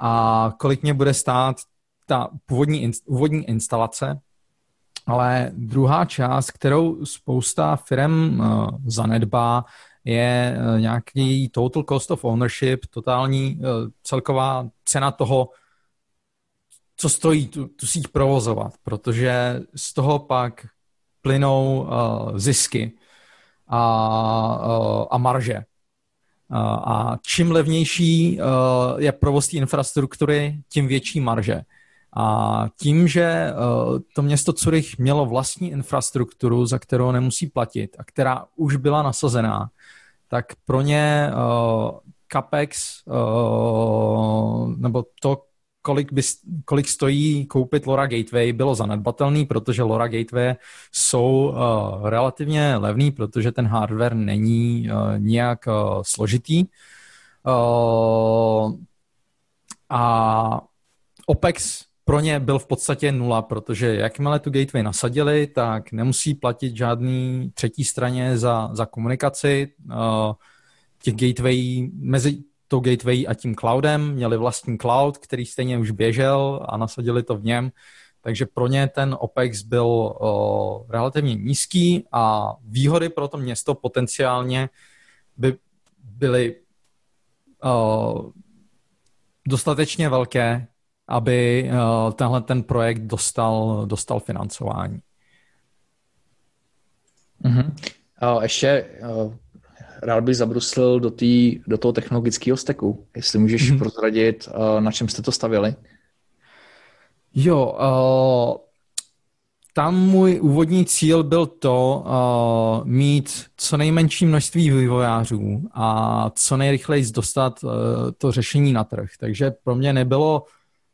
a kolik mě bude stát ta původní, původní instalace, ale druhá část, kterou spousta firm zanedbá, je nějaký total cost of ownership, totální celková cena toho, co stojí tu, tu síť provozovat, protože z toho pak plynou uh, zisky a, uh, a marže. Uh, a čím levnější uh, je provoz té infrastruktury, tím větší marže. A tím, že eh, to město Curych mělo vlastní infrastrukturu, za kterou nemusí platit a která už byla nasazená, tak pro ně uh, CAPEX uh, nebo to, kolik, by, kolik stojí koupit LoRa Gateway, bylo zanedbatelný, protože LoRa Gateway jsou uh, relativně levný, protože ten hardware není uh, nijak uh, složitý. Uh, a OPEX pro ně byl v podstatě nula, protože jakmile tu gateway nasadili, tak nemusí platit žádný třetí straně za, za komunikaci. Uh, těch gateway, mezi tou gateway a tím cloudem měli vlastní cloud, který stejně už běžel a nasadili to v něm. Takže pro ně ten OPEX byl uh, relativně nízký a výhody pro to město potenciálně by byly uh, dostatečně velké, aby uh, tenhle ten projekt dostal, dostal financování. Mm-hmm. A ještě uh, rád bych zabruslil do, tý, do toho technologického steku. Jestli můžeš mm-hmm. prozradit, uh, na čem jste to stavili? Jo, uh, tam můj úvodní cíl byl to uh, mít co nejmenší množství vývojářů a co nejrychleji dostat uh, to řešení na trh. Takže pro mě nebylo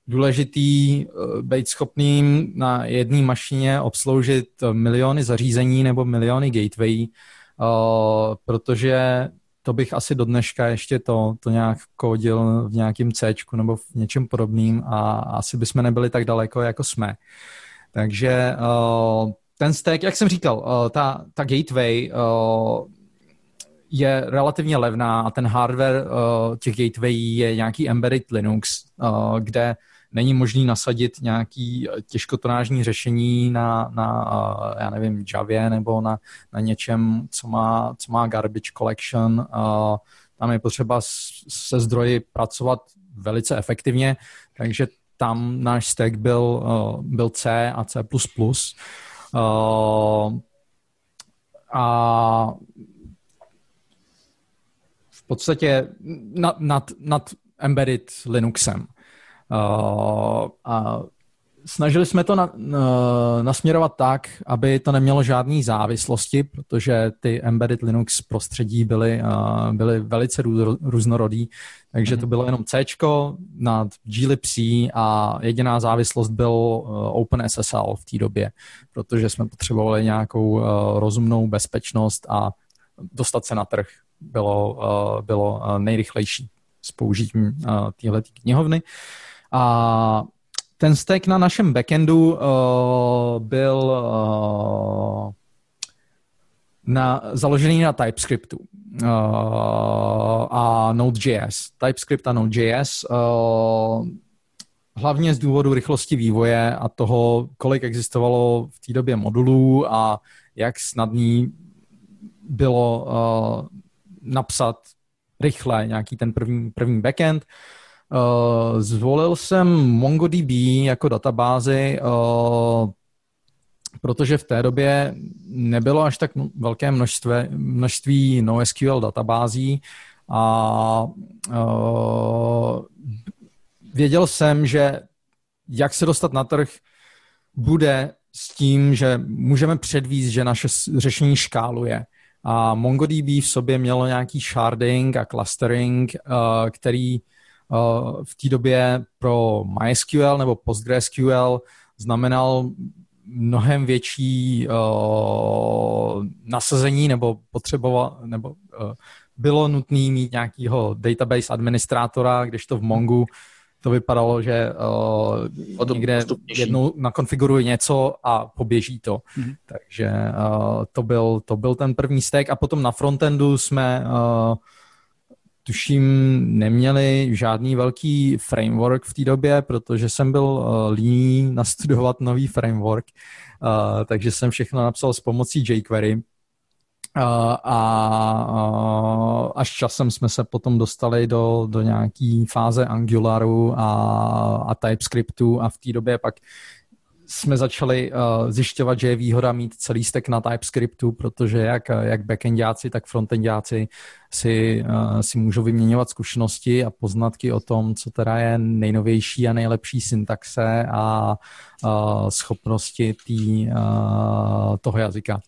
důležitý uh, být schopným na jedné mašině obsloužit miliony zařízení nebo miliony gateway, protože to bych asi do dneška ještě to, to nějak kódil v nějakém C nebo v něčem podobným a asi bychom nebyli tak daleko, jako jsme. Takže ten stack, jak jsem říkal, ta, ta gateway je relativně levná a ten hardware těch gateway je nějaký embedded Linux, kde není možný nasadit nějaký těžkotonážní řešení na, na já nevím, Javě nebo na, na něčem, co má, co má garbage collection. Tam je potřeba se zdroji pracovat velice efektivně, takže tam náš stack byl, byl C a C++. A v podstatě nad, nad, nad embedded Linuxem. Uh, a snažili jsme to na, na, nasměrovat tak, aby to nemělo žádné závislosti, protože ty embedded Linux prostředí byly, uh, byly velice rů, různorodý, takže to mhm. bylo jenom C nad glibc a jediná závislost byl uh, OpenSSL v té době, protože jsme potřebovali nějakou uh, rozumnou bezpečnost a dostat se na trh bylo, uh, bylo nejrychlejší s použitím uh, téhle knihovny. Uh, a ten stack na našem backendu uh, byl uh, na, založený na TypeScriptu. a Node.js. TypeScript a Node.js. Uh, hlavně z důvodu rychlosti vývoje a toho, kolik existovalo v té době modulů a jak snadný bylo uh, napsat rychle nějaký ten první, první backend. Uh, zvolil jsem MongoDB jako databázi, uh, protože v té době nebylo až tak velké množství, množství NoSQL databází a uh, věděl jsem, že jak se dostat na trh bude s tím, že můžeme předvíst, že naše řešení škáluje. A MongoDB v sobě mělo nějaký sharding a clustering, uh, který uh, v té době pro MySQL nebo PostgreSQL znamenal mnohem větší uh, nasazení nebo potřeboval, nebo uh, bylo nutné mít nějakého database administrátora, když to v Mongu to vypadalo, že uh, někde jednou nakonfiguruji něco a poběží to. Mm-hmm. Takže uh, to, byl, to byl ten první stack a potom na frontendu jsme uh, tuším neměli žádný velký framework v té době, protože jsem byl uh, líný nastudovat nový framework, uh, takže jsem všechno napsal s pomocí jQuery. A, a až časem jsme se potom dostali do, do nějaké fáze Angularu a, a TypeScriptu a v té době pak jsme začali uh, zjišťovat, že je výhoda mít celý stack na TypeScriptu, protože jak, jak backendáci, tak frontendáci si, uh, si můžou vyměňovat zkušenosti a poznatky o tom, co teda je nejnovější a nejlepší syntaxe a uh, schopnosti tý, uh, toho jazyka.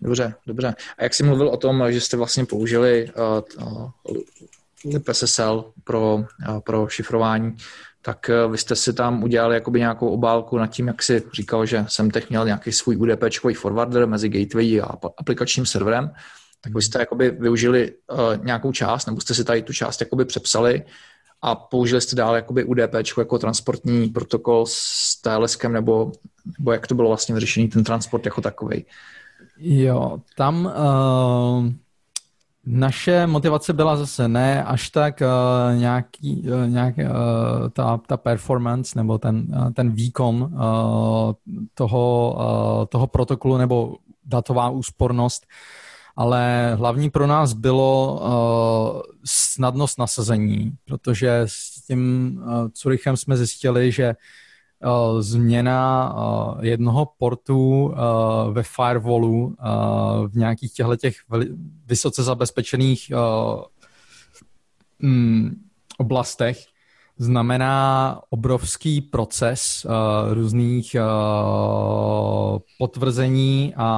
Dobře, dobře. A jak jsi mluvil o tom, že jste vlastně použili uh, uh, PSSL pro, uh, pro šifrování, tak uh, vy jste si tam udělali jakoby nějakou obálku nad tím, jak si říkal, že jsem teď měl nějaký svůj UDP forwarder mezi gateway a aplikačním serverem, tak vy jste jakoby využili uh, nějakou část, nebo jste si tady tu část jakoby přepsali a použili jste dál jakoby UDP jako transportní protokol s TLSkem, nebo, nebo jak to bylo vlastně vyřešený ten transport jako takový. Jo, tam uh, naše motivace byla zase ne až tak uh, nějaký, uh, nějak, uh, ta, ta performance nebo ten, uh, ten výkon uh, toho, uh, toho protokolu nebo datová úspornost, ale hlavní pro nás bylo uh, snadnost nasazení, protože s tím uh, Curychem jsme zjistili, že uh, změna uh, jednoho portu uh, ve firewallu v nějakých těchto těch vysoce zabezpečených mm, oblastech. Znamená obrovský proces uh, různých uh, potvrzení a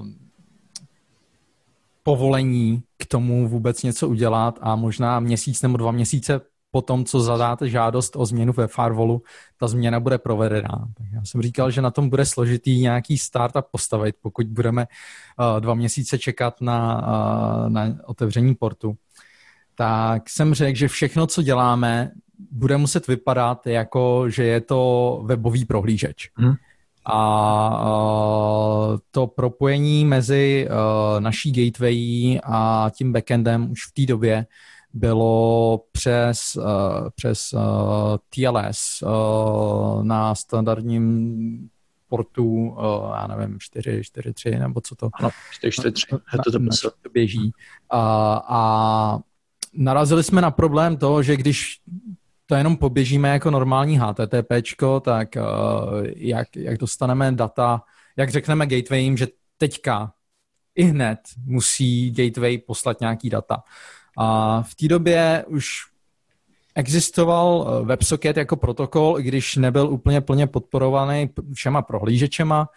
uh, povolení k tomu vůbec něco udělat a možná měsíc nebo dva měsíce po tom, co zadáte žádost o změnu ve firewallu, ta změna bude provedená. Tak já jsem říkal, že na tom bude složitý nějaký startup postavit, pokud budeme uh, dva měsíce čekat na, uh, na otevření portu. Tak jsem řekl, že všechno, co děláme, bude muset vypadat jako, že je to webový prohlížeč. Hmm. A uh, to propojení mezi naší gateway a tím backendem už v té době bylo přes, uh, přes uh, TLS uh, na standardním portu, já nevím, 4.4.3 nebo co to. Ano, 4.4.3, to, to, to běží. A, a narazili jsme na problém toho, že když to jenom poběžíme jako normální HTTP, tak jak, jak dostaneme data, jak řekneme gatewayím, že teďka i hned musí gateway poslat nějaký data. A v té době už existoval eh, WebSocket jako protokol, i když nebyl úplně plně podporovaný všema prohlížečema,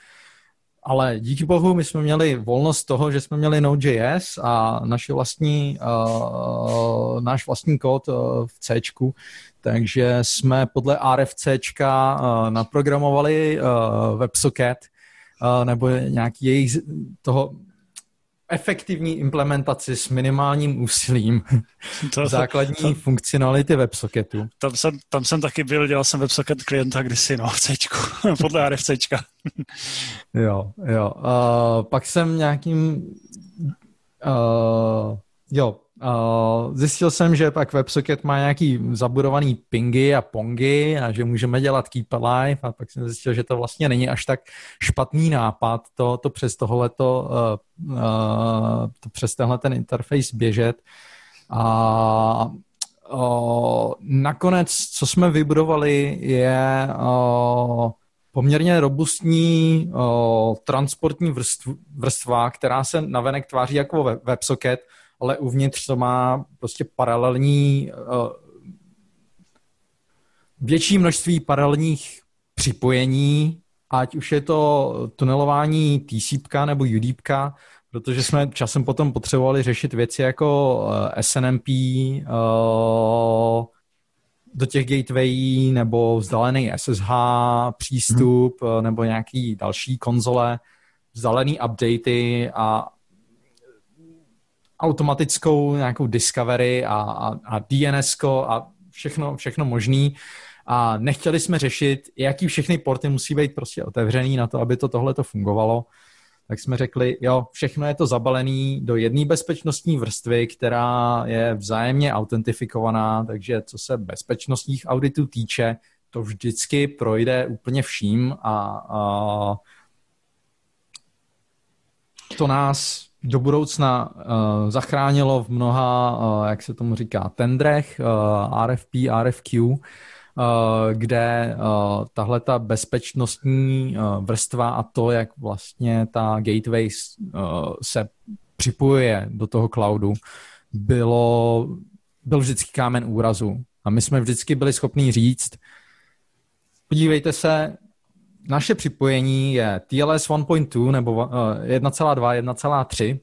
ale díky bohu my jsme měli volnost toho, že jsme měli Node.js a naši vlastní, uh, náš vlastní kód uh, v C, takže jsme podle RFC uh, naprogramovali uh, WebSocket uh, nebo nějaký jejich toho efektivní implementaci s minimálním úsilím (laughs) to, základní to, funkcionality WebSocketu. Tam jsem, tam jsem taky byl, dělal jsem WebSocket klienta kdysi, no, v C, (laughs) podle RFCčka. (laughs) jo, jo. Uh, pak jsem nějakým Uh, jo, uh, zjistil jsem, že pak WebSocket má nějaký zabudovaný pingy a pongy a že můžeme dělat keep alive a pak jsem zjistil, že to vlastně není až tak špatný nápad to, to přes tohleto, uh, uh, to přes tenhle ten interface běžet. A uh, nakonec, co jsme vybudovali, je uh, poměrně robustní o, transportní vrstv, vrstva, která se navenek tváří jako WebSocket, ale uvnitř to má prostě paralelní o, větší množství paralelních připojení, ať už je to tunelování TCP nebo UDP, protože jsme časem potom potřebovali řešit věci jako SNMP, do těch gatewayí nebo vzdálený SSH přístup hmm. nebo nějaký další konzole, vzdálený updaty a automatickou nějakou discovery a, a, a DNS a všechno, všechno možný. A nechtěli jsme řešit, jaký všechny porty musí být prostě otevřený na to, aby to tohle to fungovalo tak jsme řekli, jo, všechno je to zabalené do jedné bezpečnostní vrstvy, která je vzájemně autentifikovaná, takže co se bezpečnostních auditů týče, to vždycky projde úplně vším a, a to nás do budoucna uh, zachránilo v mnoha, uh, jak se tomu říká, tendrech, uh, RFP, RFQ, Eh, kde eh, tahle ta bezpečnostní eh, vrstva a to, jak vlastně ta gateway se připojuje do toho cloudu, bylo, byl vždycky kámen úrazu. A my jsme vždycky byli schopni říct, podívejte se, naše připojení je TLS 1.2 nebo 1.2, 1.3.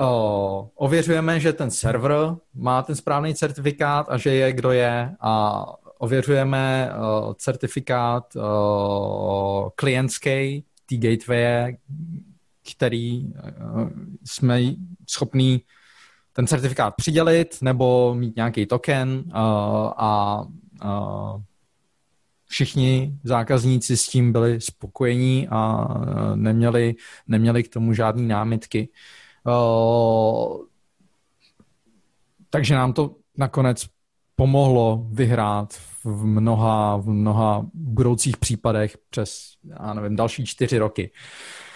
O, ověřujeme, že ten server má ten správný certifikát a že je, kdo je a ověřujeme o, certifikát o, klientský, ty gateway, který o, jsme schopní ten certifikát přidělit nebo mít nějaký token a o, všichni zákazníci s tím byli spokojení a neměli, neměli k tomu žádné námitky. Takže nám to nakonec pomohlo vyhrát v mnoha, v mnoha budoucích případech přes, já nevím, další čtyři roky. Uh,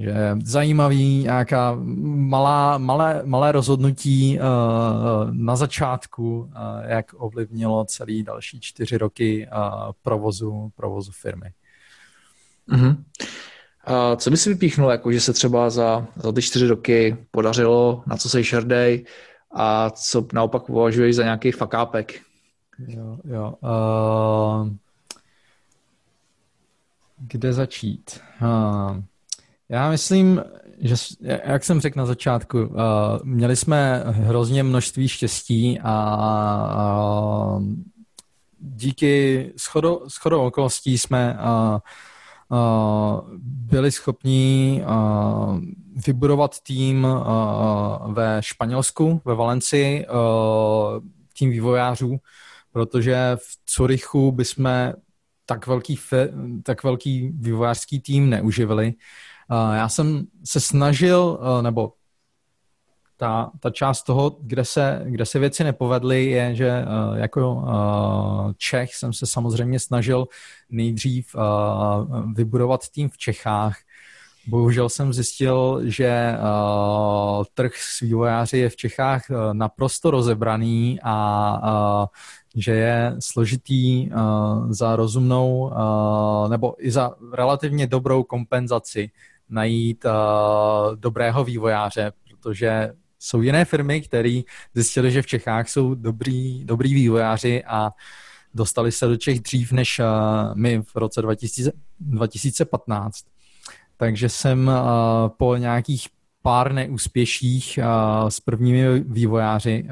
že zajímavý nějaká malá, malé, malé rozhodnutí uh, na začátku, uh, jak ovlivnilo celý další čtyři roky uh, provozu, provozu firmy. Mm-hmm. A co by si vypíchnul, jako že se třeba za, za ty čtyři roky podařilo, na co se šerdej a co naopak považuješ za nějaký fakápek? Jo, jo. Uh, kde začít? Uh, já myslím, že, jak jsem řekl na začátku, uh, měli jsme hrozně množství štěstí a uh, díky shodou, shodou jsme uh, byli schopni vybudovat tým ve Španělsku, ve Valencii, tým vývojářů, protože v Curychu bychom tak velký, tak velký vývojářský tým neuživili. Já jsem se snažil, nebo ta, ta část toho, kde se, kde se věci nepovedly, je, že jako Čech jsem se samozřejmě snažil nejdřív vybudovat tým v Čechách. Bohužel jsem zjistil, že uh, trh s vývojáři je v Čechách uh, naprosto rozebraný a uh, že je složitý uh, za rozumnou uh, nebo i za relativně dobrou kompenzaci najít uh, dobrého vývojáře, protože jsou jiné firmy, které zjistili, že v Čechách jsou dobrý, dobrý vývojáři a dostali se do Čech dřív než uh, my v roce 2000, 2015. Takže jsem po nějakých pár neúspěších s prvními vývojáři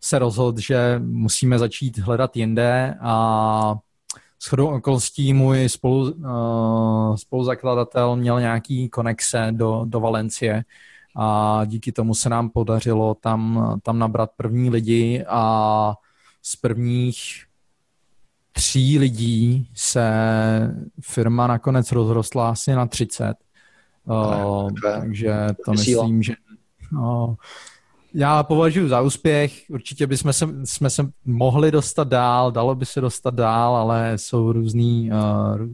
se rozhodl, že musíme začít hledat jinde a s chodou okolností můj spolu, spoluzakladatel měl nějaký konexe do, do Valencie, a díky tomu se nám podařilo tam, tam nabrat první lidi a z prvních tří lidí se firma nakonec rozrostla asi na 30 Uh, takže to myslím, že uh, já považuji za úspěch. Určitě bychom se, jsme se mohli dostat dál, dalo by se dostat dál, ale jsou různý, uh,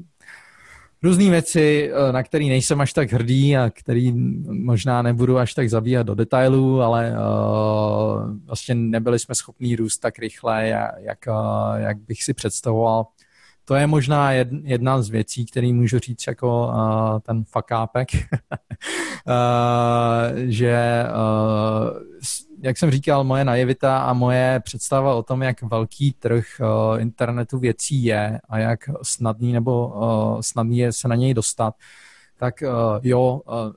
různé věci, uh, na které nejsem až tak hrdý a který možná nebudu až tak zabíhat do detailů, ale uh, vlastně nebyli jsme schopní růst tak rychle, jak, jak bych si představoval. To je možná jedna z věcí, které můžu říct jako uh, ten fakápek, (laughs) uh, že uh, jak jsem říkal, moje naivita a moje představa o tom, jak velký trh uh, internetu věcí je a jak snadný nebo uh, snadný je se na něj dostat, tak uh, jo, uh,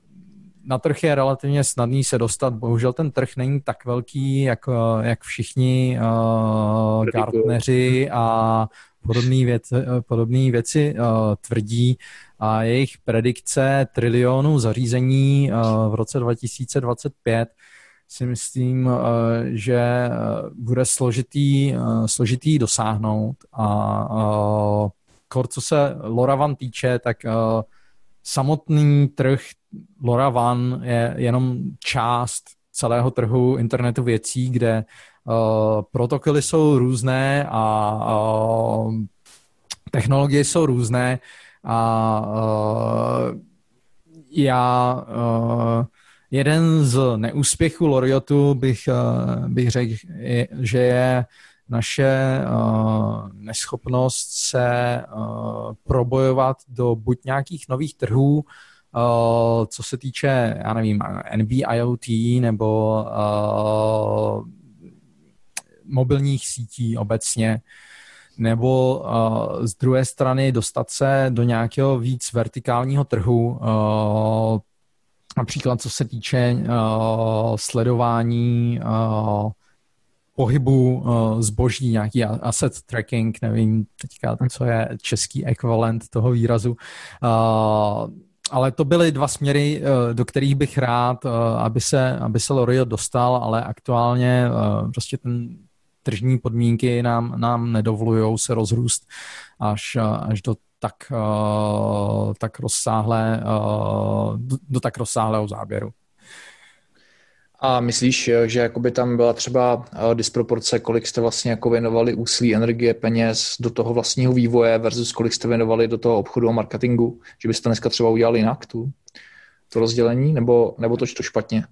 na trh je relativně snadný se dostat. Bohužel ten trh není tak velký, jak, jak všichni uh, gartneři a podobné věci, podobné věci uh, tvrdí. A jejich predikce trilionů zařízení uh, v roce 2025 si myslím, že bude složitý, složitý dosáhnout. A kor, co se LoRaWAN týče, tak samotný trh LoRaWAN je jenom část celého trhu internetu věcí, kde protokoly jsou různé a technologie jsou různé a uh, já uh, jeden z neúspěchů Loriotu bych, bych řekl, že je naše neschopnost se probojovat do buď nějakých nových trhů, co se týče, já nevím, NB-IoT nebo uh, mobilních sítí obecně, nebo uh, z druhé strany dostat se do nějakého víc vertikálního trhu, uh, například co se týče uh, sledování uh, pohybu uh, zboží, nějaký asset tracking, nevím teďka, co je český ekvivalent toho výrazu. Uh, ale to byly dva směry, do kterých bych rád, aby se, aby se L'Oreal dostal, ale aktuálně prostě ten tržní podmínky nám, nám nedovolují se rozrůst až, až do tak, uh, tak rozsáhlé, uh, do, do tak rozsáhlého záběru. A myslíš, že jakoby tam byla třeba disproporce, kolik jste vlastně jako věnovali úsilí, energie, peněz do toho vlastního vývoje versus kolik jste věnovali do toho obchodu a marketingu? Že byste dneska třeba udělali jinak tu, to rozdělení, nebo, nebo to, to špatně?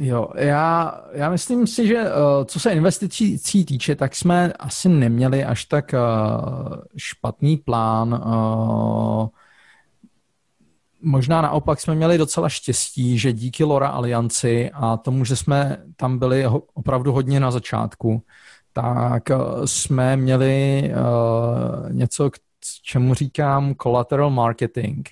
Jo, já, já myslím si, že uh, co se investicí týče, tak jsme asi neměli až tak uh, špatný plán. Uh, možná naopak jsme měli docela štěstí, že díky Lora Alianci a tomu, že jsme tam byli opravdu hodně na začátku, tak jsme měli něco, k čemu říkám collateral marketing.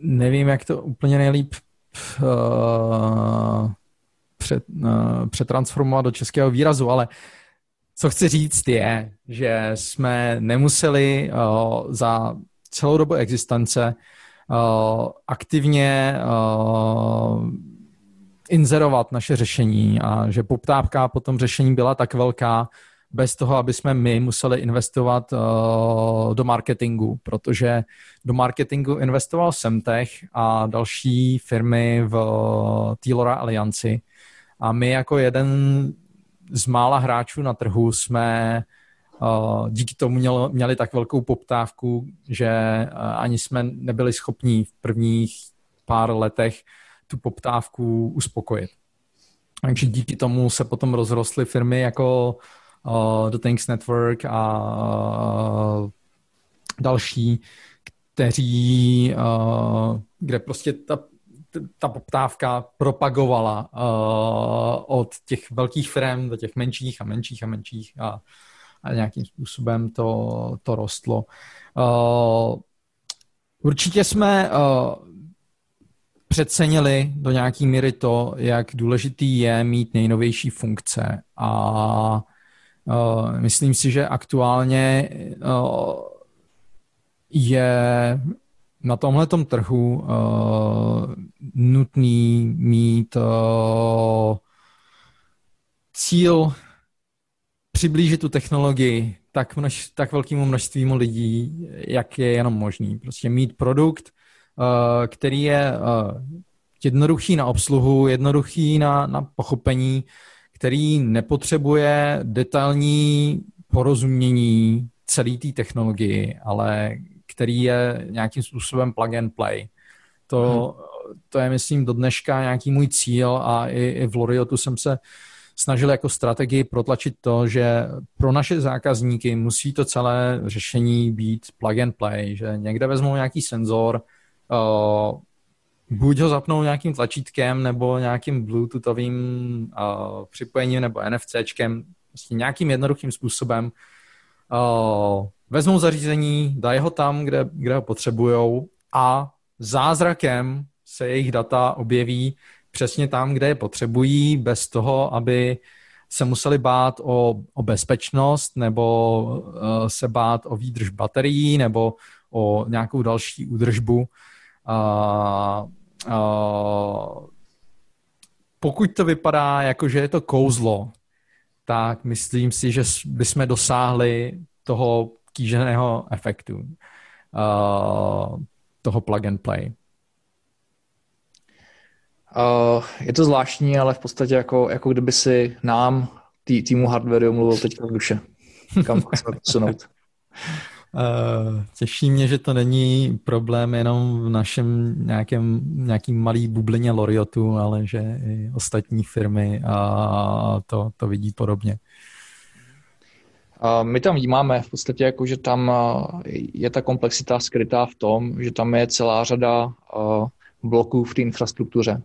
Nevím, jak to úplně nejlíp uh, před, uh, přetransformovat do českého výrazu, ale co chci říct je, že jsme nemuseli uh, za celou dobu existence uh, aktivně uh, inzerovat naše řešení a že poptávka po tom řešení byla tak velká, bez toho, aby jsme my museli investovat uh, do marketingu, protože do marketingu investoval Semtech a další firmy v uh, Lora Alianci. A my jako jeden z mála hráčů na trhu jsme uh, díky tomu měl, měli tak velkou poptávku, že ani jsme nebyli schopni v prvních pár letech tu poptávku uspokojit. Takže díky tomu se potom rozrostly firmy jako uh, The Things Network a uh, další, kteří, uh, kde prostě ta, ta poptávka propagovala uh, od těch velkých firm do těch menších a menších a menších a, a nějakým způsobem to, to rostlo. Uh, určitě jsme uh, přecenili do nějaký míry to, jak důležitý je mít nejnovější funkce a myslím si, že aktuálně eh, je na tomhle trhu uh, nutný mít cíl přiblížit tu technologii tak, množ, tak velkému množství lidí, jak je jenom možný. Prostě mít produkt, který je jednoduchý na obsluhu, jednoduchý na, na pochopení, který nepotřebuje detailní porozumění celé té technologii, ale který je nějakým způsobem plug and play. To, hmm. to je, myslím, do dneška nějaký můj cíl a i, i v Loriotu jsem se snažil jako strategii protlačit to, že pro naše zákazníky musí to celé řešení být plug and play, že někde vezmou nějaký senzor, buď ho zapnou nějakým tlačítkem nebo nějakým bluetoothovým uh, připojením nebo NFCčkem, vlastně nějakým jednoduchým způsobem uh, vezmou zařízení, dají ho tam, kde, kde ho potřebujou a zázrakem se jejich data objeví přesně tam, kde je potřebují, bez toho, aby se museli bát o, o bezpečnost nebo uh, se bát o výdrž baterií nebo o nějakou další údržbu. Uh, uh, pokud to vypadá jako, že je to kouzlo, tak myslím si, že bychom dosáhli toho kýženého efektu, uh, toho plug and play. Uh, je to zvláštní, ale v podstatě jako, jako kdyby si nám, tý, týmu hardware, mluvil teďka v duše. Kam chceme posunout. (laughs) Uh, těší mě, že to není problém jenom v našem nějakém, nějakým malý bublině Loriotu, ale že i ostatní firmy a to, to vidí podobně. My tam vnímáme v podstatě, jako, že tam je ta komplexita skrytá v tom, že tam je celá řada uh, bloků v té infrastruktuře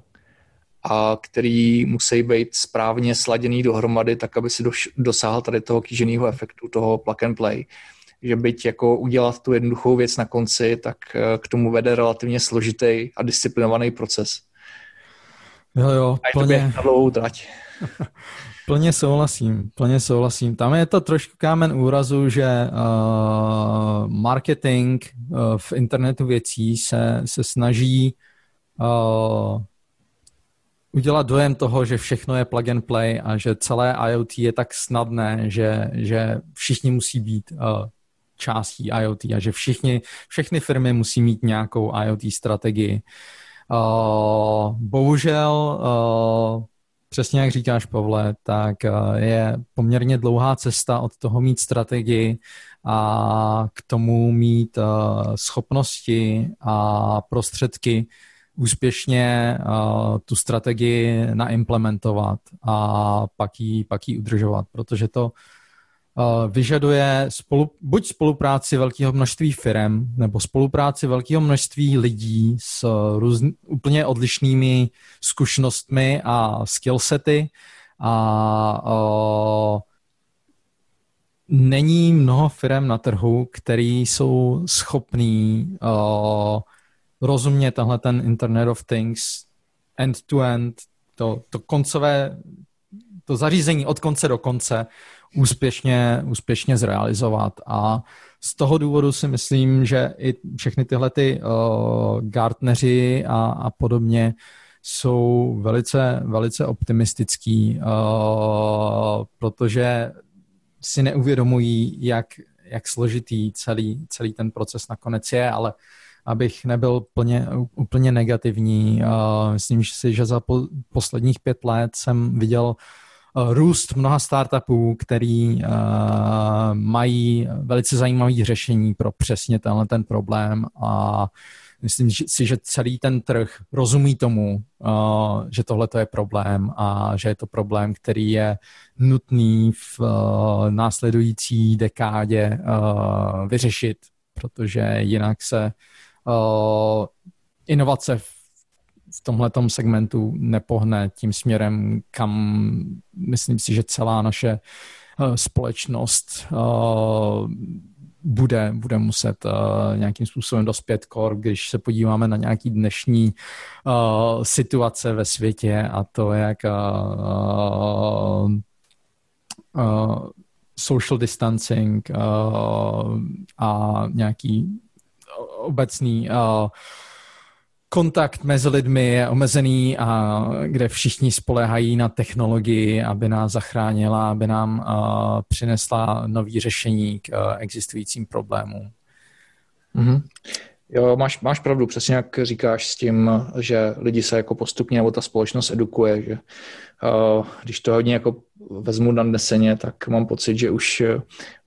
a který musí být správně sladěný dohromady, tak aby si dosáhl tady toho kýženého efektu, toho plug and play. Že byť jako udělat tu jednoduchou věc na konci, tak eh, k tomu vede relativně složitý a disciplinovaný proces. Jo, jo, a je plně. to na dlouhou trať. (laughs) Plně souhlasím, plně souhlasím. Tam je to trošku kámen úrazu, že uh, marketing uh, v internetu věcí se, se snaží uh, udělat dojem toho, že všechno je plug and play a že celé IoT je tak snadné, že, že všichni musí být uh, částí IoT a že všichni, všechny firmy musí mít nějakou IoT strategii. Uh, bohužel, uh, přesně jak říkáš, Pavle, tak uh, je poměrně dlouhá cesta od toho mít strategii a k tomu mít schopnosti a prostředky úspěšně tu strategii naimplementovat a pak ji, pak udržovat, protože to vyžaduje spolu, buď spolupráci velkého množství firm, nebo spolupráci velkého množství lidí s různ, úplně odlišnými zkušenostmi a skillsety. A uh, není mnoho firm na trhu, který jsou schopní uh, rozumět tenhle ten Internet of Things end-to-end, to, to koncové, to zařízení od konce do konce úspěšně, úspěšně zrealizovat. A z toho důvodu si myslím, že i všechny tyhle ty uh, Gartneři a, a podobně jsou velice, velice optimistický, uh, protože si neuvědomují, jak, jak složitý celý, celý ten proces nakonec je, ale abych nebyl plně, úplně negativní. Myslím si, že za po, posledních pět let jsem viděl růst mnoha startupů, který uh, mají velice zajímavé řešení pro přesně tenhle ten problém a myslím si, že celý ten trh rozumí tomu, uh, že tohle je problém a že je to problém, který je nutný v uh, následující dekádě vyřešit, protože jinak se inovace v, v tomhle segmentu nepohne tím směrem, kam myslím si, že celá naše uh, společnost uh, bude, bude muset uh, nějakým způsobem dospět kor, když se podíváme na nějaký dnešní uh, situace ve světě a to, jak uh, uh, social distancing uh, a nějaký obecný uh, kontakt mezi lidmi je omezený a kde všichni spolehají na technologii, aby nás zachránila, aby nám uh, přinesla nový řešení k uh, existujícím problémům. Mm-hmm. Jo, máš, máš pravdu, přesně jak říkáš s tím, že lidi se jako postupně, nebo ta společnost edukuje, že uh, když to hodně jako vezmu na neseně, tak mám pocit, že už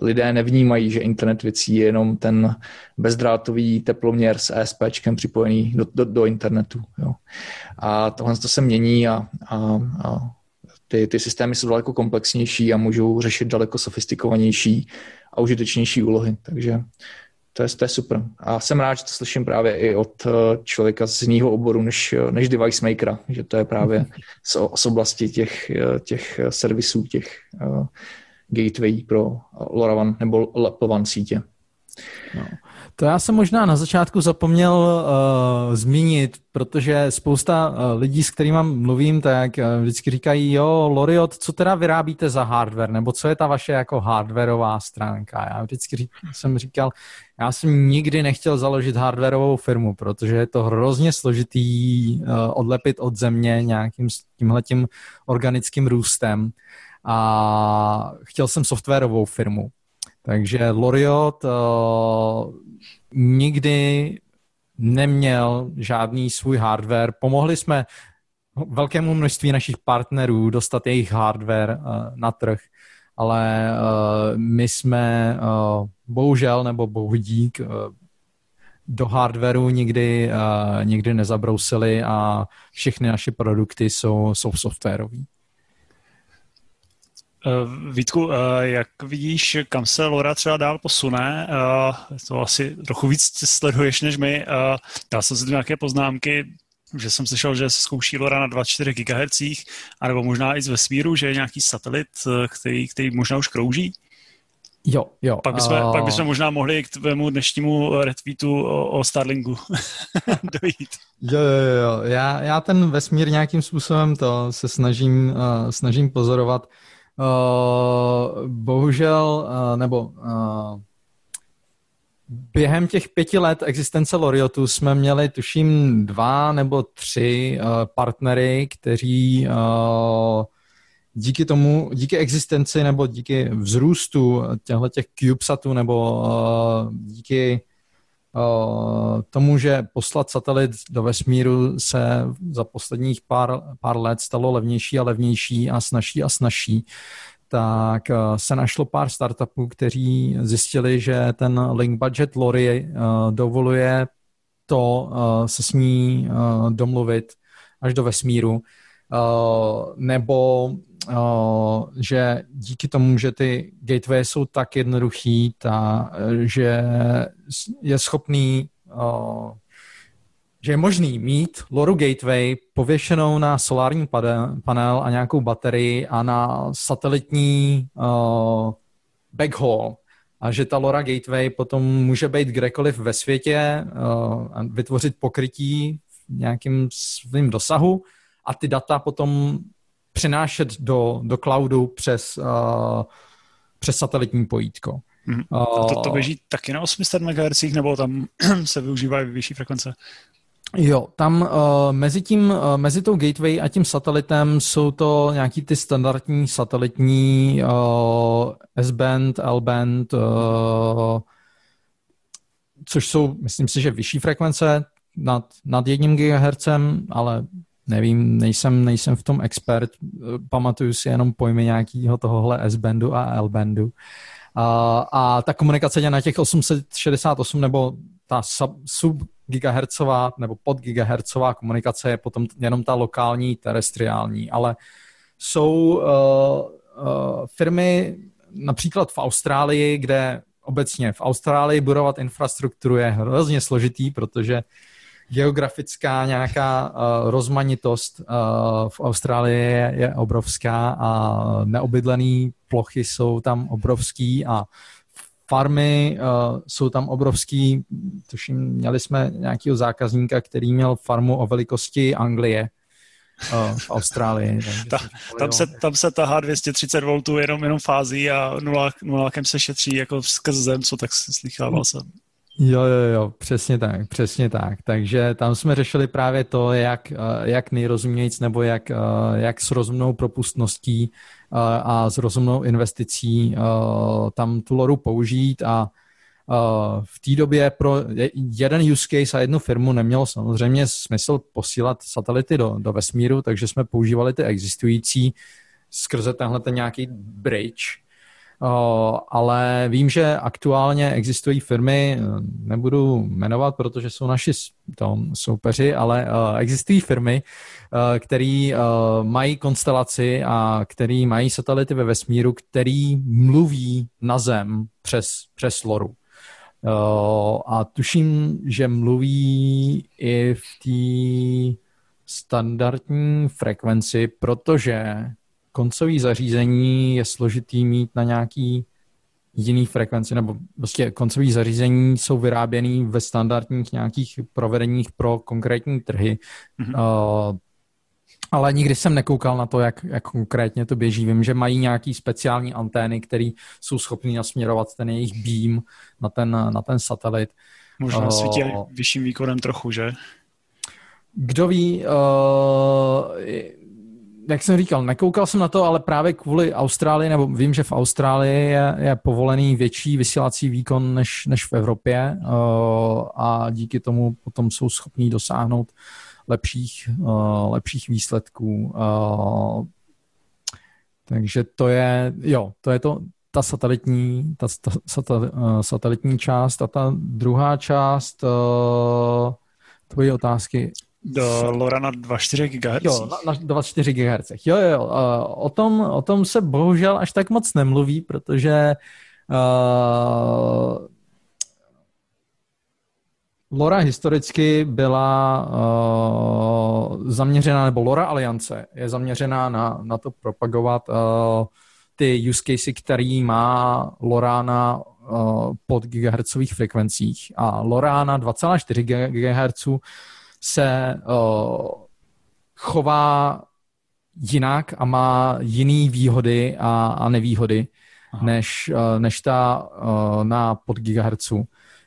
lidé nevnímají, že internet věcí je jenom ten bezdrátový teploměr s ESPčkem připojený do, do, do internetu. Jo. A tohle to se mění a, a, a ty, ty systémy jsou daleko komplexnější a můžou řešit daleko sofistikovanější a užitečnější úlohy. Takže to je, to je super. A jsem rád, že to slyším právě i od eh, člověka z jiného oboru než, eh, než device makera, že to je právě z, z oblasti těch, eh, těch servisů, těch uh, gateway pro LoRaWAN nebo LPWAN sítě. No. To já jsem možná na začátku zapomněl uh, zmínit, protože spousta uh, lidí, s kterými mluvím, tak uh, vždycky říkají, jo, Loriot, co teda vyrábíte za hardware, nebo co je ta vaše jako hardwareová stránka. Já vždycky řík, jsem říkal, já jsem nikdy nechtěl založit hardwareovou firmu, protože je to hrozně složitý uh, odlepit od země nějakým tímhletím organickým růstem a chtěl jsem softwarovou firmu. Takže Loriot uh, nikdy neměl žádný svůj hardware. Pomohli jsme velkému množství našich partnerů dostat jejich hardware uh, na trh, ale uh, my jsme uh, bohužel nebo bohudík uh, do hardwareu nikdy, uh, nikdy nezabrousili a všechny naše produkty jsou, jsou softwarový. Uh, Vítku, uh, jak vidíš, kam se Lora třeba dál posune? Uh, to asi trochu víc sleduješ než my. Já jsem si tu nějaké poznámky, že jsem slyšel, že se zkouší Lora na 24 GHz, anebo možná i z vesmíru, že je nějaký satelit, který, který možná už krouží. Jo, jo. Pak bychom, uh... pak bychom možná mohli k tvému dnešnímu retweetu o, o Starlinku (laughs) dojít. Jo, jo, jo. Já, já ten vesmír nějakým způsobem to se snažím, uh, snažím pozorovat. Uh, bohužel, uh, nebo uh, během těch pěti let existence Loriotu jsme měli, tuším, dva nebo tři partnery, kteří díky tomu, díky existenci nebo díky vzrůstu těchto těch CubeSatů nebo díky tomu, že poslat satelit do vesmíru se za posledních pár, pár let stalo levnější a levnější a snažší a snažší, tak uh, se našlo pár startupů, kteří zjistili, že ten link budget Lori uh, dovoluje to uh, se s ní domluvit až do vesmíru, nebo že díky tomu, že ty gateway jsou tak jednoduchý, ta, že je schopný, že je možný mít Loru Gateway pověšenou na solární panel a nějakou baterii a na satelitní backhaul. A že ta LoRa Gateway potom může být kdekoliv ve světě a vytvořit pokrytí v nějakým svým dosahu a ty data potom přenášet do, do cloudu přes, uh, přes satelitní pojítko. Hmm. A to, to běží taky na 800 MHz, nebo tam (clears throat) se využívají vyšší frekvence? Jo, tam uh, mezi tím, uh, mezi tou gateway a tím satelitem jsou to nějaký ty standardní satelitní uh, S-band, L-band, uh, což jsou, myslím si, že vyšší frekvence nad, nad jedním GHz, ale nevím, nejsem, nejsem v tom expert, pamatuju si jenom pojmy nějakého tohohle S-bandu a L-bandu. A, a ta komunikace je na těch 868 nebo ta sub, sub gigahertzová nebo pod gigahertzová komunikace je potom jenom ta lokální terestriální, ale jsou uh, uh, firmy například v Austrálii, kde obecně v Austrálii budovat infrastrukturu je hrozně složitý, protože geografická nějaká uh, rozmanitost uh, v Austrálii je, je obrovská a neobydlené plochy jsou tam obrovský a farmy uh, jsou tam obrovský, tuším, měli jsme nějakého zákazníka, který měl farmu o velikosti Anglie v Austrálii. Ta, tam, se, tam se tahá 230 V jenom, jenom fází a nulákem se šetří jako skrz zem, co tak slychával jsem. Jo, jo, jo, přesně tak, přesně tak. Takže tam jsme řešili právě to, jak, jak nejrozumějíc nebo jak, jak s rozumnou propustností a s rozumnou investicí tam tu loru použít a v té době pro jeden use case a jednu firmu nemělo samozřejmě smysl posílat satelity do, do vesmíru, takže jsme používali ty existující skrze tenhle ten nějaký bridge, ale vím, že aktuálně existují firmy, nebudu jmenovat, protože jsou naši to, soupeři, ale existují firmy, které mají konstelaci a který mají satelity ve vesmíru, který mluví na Zem přes, přes loru. A tuším, že mluví i v té standardní frekvenci, protože koncový zařízení je složitý mít na nějaký jiný frekvenci, nebo prostě koncový zařízení jsou vyráběný ve standardních nějakých provedeních pro konkrétní trhy. Mm-hmm. Uh, ale nikdy jsem nekoukal na to, jak, jak konkrétně to běží. Vím, že mají nějaký speciální antény, které jsou schopné nasměrovat ten jejich beam na ten, na ten satelit. Možná uh, svítí vyšším výkonem trochu, že? Kdo ví, uh, jak jsem říkal, nekoukal jsem na to, ale právě kvůli Austrálii, nebo vím, že v Austrálii je, je povolený větší vysílací výkon než, než v Evropě uh, a díky tomu potom jsou schopní dosáhnout lepších, uh, lepších výsledků. Uh, takže to je, jo, to je to, ta satelitní, ta, ta sata, satelitní část a ta druhá část uh, tvoje otázky do LoRa na 2,4 GHz? Jo, na, na 2,4 GHz. Jo, jo. Uh, o, tom, o tom se bohužel až tak moc nemluví, protože uh, LoRa historicky byla uh, zaměřená, nebo LoRa aliance je zaměřená na, na to propagovat uh, ty use casey, který má LoRa na uh, pod gigahertzových frekvencích. A LoRa na 2,4 GHz se uh, chová jinak a má jiný výhody a, a nevýhody než, uh, než ta uh, na pod gigahertzu.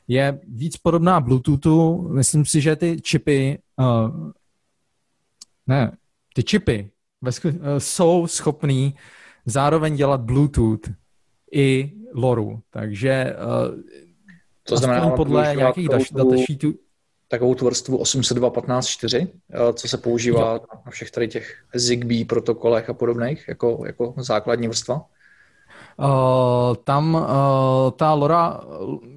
Je víc podobná Bluetoothu. Myslím si, že ty čipy uh, ne, ty čipy uh, jsou schopný zároveň dělat Bluetooth i LoRu. Takže uh, to znamená, podle nějakých datasheetů takovou tu vrstvu 802.15.4, eh, co se používá na všech tady těch Zigbee protokolech a podobných, jako, jako základní vrstva? Uh, tam uh, ta LoRa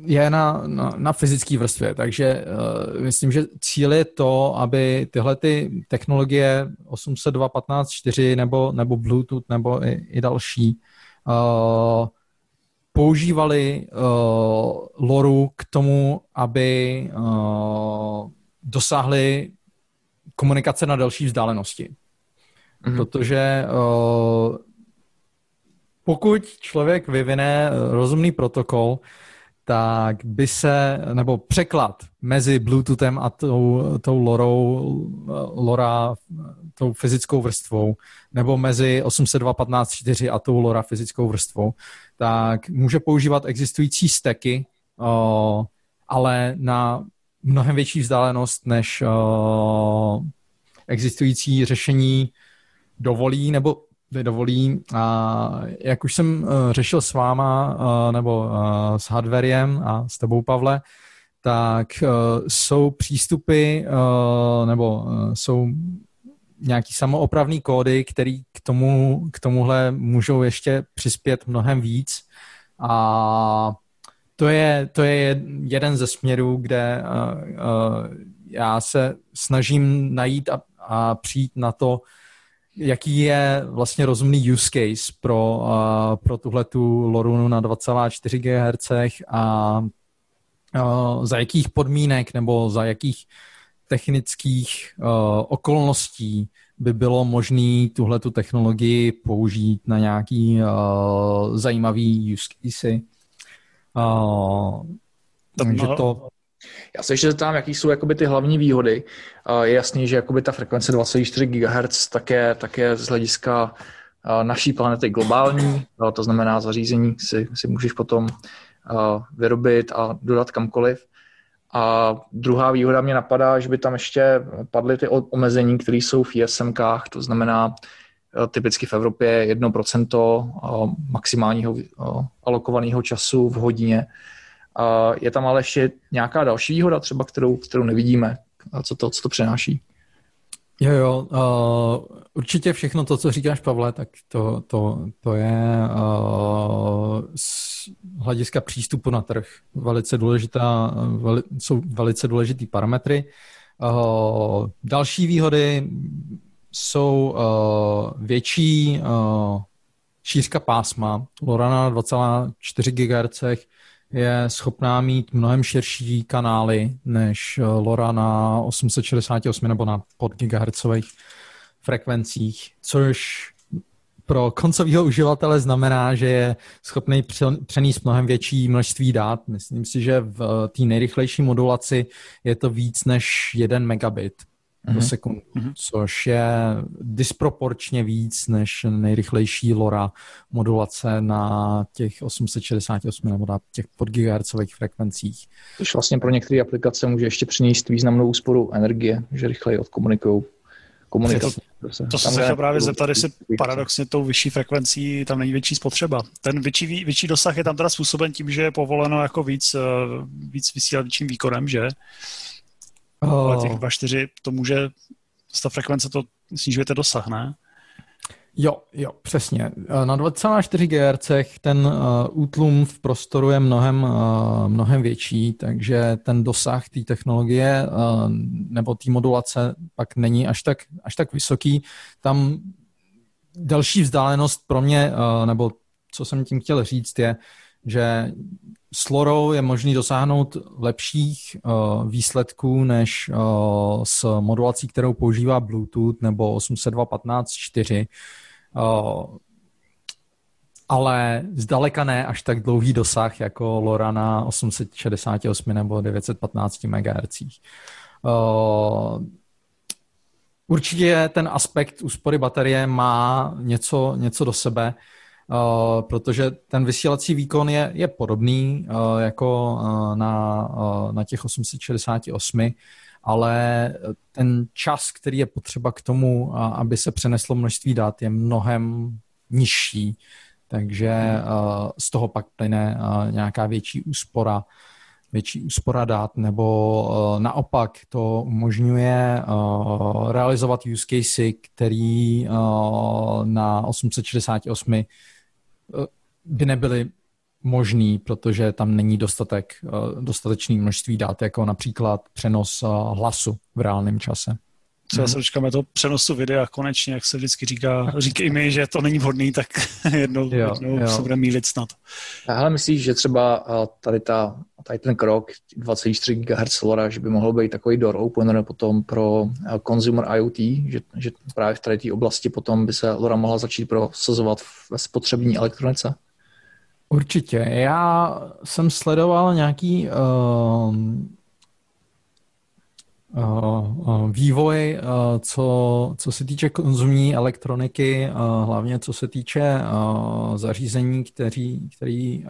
je na, na, na fyzické vrstvě, takže uh, myslím, že cíl je to, aby tyhle ty technologie 802.15.4 nebo, nebo Bluetooth nebo i, i další uh, používali uh, loru k tomu, aby uh, dosáhli komunikace na delší vzdálenosti. Mm-hmm. Protože uh, pokud člověk vyvine rozumný protokol, tak by se, nebo překlad mezi Bluetoothem a tou, tou lorou, LoRa, tou fyzickou vrstvou, nebo mezi 802.15.4 a tou LoRa fyzickou vrstvou, tak může používat existující steky, ale na mnohem větší vzdálenost, než existující řešení dovolí, nebo dovolí. A jak už jsem uh, řešil s váma, uh, nebo uh, s Hardwarem a s tebou, Pavle, tak jsou přístupy, nebo jsou nějaký samoopravný kódy, který k, tomu, k tomuhle můžou ještě přispět mnohem víc. A to je, to je jeden ze směrů, kde uh, uh, já se snažím najít a, a přijít na to, jaký je vlastně rozumný use case pro, uh, pro tuhle tu Lorunu na 2,4 GHz a uh, za jakých podmínek nebo za jakých technických uh, okolností by bylo možné tuhle tu technologii použít na nějaký uh, zajímavý use case. Uh, takže to, já se ještě zeptám, jaký jsou jakoby ty hlavní výhody. Je jasný, že jakoby ta frekvence 2,4 GHz tak je, tak je z hlediska naší planety globální, to znamená zařízení si, si můžeš potom vyrobit a dodat kamkoliv. A druhá výhoda mě napadá, že by tam ještě padly ty omezení, které jsou v ISMkách, to znamená eh, typicky v Evropě 1% eh, maximálního eh, alokovaného času v hodině. Je tam ale ještě nějaká další výhoda, třeba kterou, kterou nevidíme. Co to, co to přenáší? Jo, jo, uh, určitě všechno to, co říkáš, Pavle, tak to, to, to je uh, z hlediska přístupu na trh velice důležitá, veli, jsou velice důležitý parametry. Uh, další výhody jsou uh, větší uh, šířka pásma, LoRa na 2,4 GHz je schopná mít mnohem širší kanály než eh, LoRa na 868 nebo na podgigahertzových frekvencích, což pro koncového uživatele znamená, že je schopný přenést mnohem větší množství dát. Myslím si, že v eh, té nejrychlejší modulaci je to víc než 1 megabit. Do sekundy, mm-hmm. což je disproporčně víc než nejrychlejší LoRa modulace na těch 868 nebo na těch podgigahertzových frekvencích. Což vlastně pro některé aplikace může ještě přinést významnou úsporu energie, že rychleji odkomunikují komunikace. To, to se chtěl právě zeptat, jestli paradoxně tou vyšší frekvencí tam není větší spotřeba. Ten větší, větší dosah je tam teda způsoben tím, že je povoleno jako víc, eh, víc vysílačím výkonem, že? Oh. Ale těch 2.4 to může, z ta frekvence to snižujete dosah, ne? Jo, jo, přesně. Na 2,4 GHz ten uh, útlum v prostoru je mnohem, uh, mnohem větší, takže ten dosah té technologie uh, nebo té modulace pak není až tak, až tak vysoký. Tam další vzdálenost pro mě, uh, nebo co jsem tím chtěl říct, je, že s LoRou je možný dosáhnout lepších uh, výsledků než uh, s modulací, kterou používá Bluetooth nebo 802.15.4, uh, ale zdaleka ne až tak dlouhý dosah jako LoRa na 868 nebo 915 MHz. Uh, určitě ten aspekt úspory baterie má něco, něco do sebe, Uh, protože ten vysílací výkon je, je podobný uh, jako uh, na, na těch 868, ale ten čas, který je potřeba k tomu, aby se přeneslo množství dat, je mnohem nižší, takže z toho pak plyne nějaká větší úspora větší úspora dát, nebo naopak to umožňuje realizovat use casey, který na 868 by nebyly možný, protože tam není dostatek, eh, dostatečný množství dat, jako například přenos eh, hlasu v reálném čase. Třeba se dočkáme toho přenosu videa konečně, jak se vždycky říká, říkají mi, že to není vhodný, tak (laughs) jednou, jo, jednou jo. se bude mílit snad. Ale myslíš, že třeba eh, tady, ta, tady ten krok 2,4 GHz LoRa, že by mohl být takový door opener potom pro eh, consumer IoT, že, že právě v tady té oblasti potom by se LoRa mohla začít prosazovat ve spotřební elektronice? Určitě. Já jsem sledoval nějaký uh, vývoj, co, co se týče konzumní elektroniky, hlavně co se týče zařízení, který, který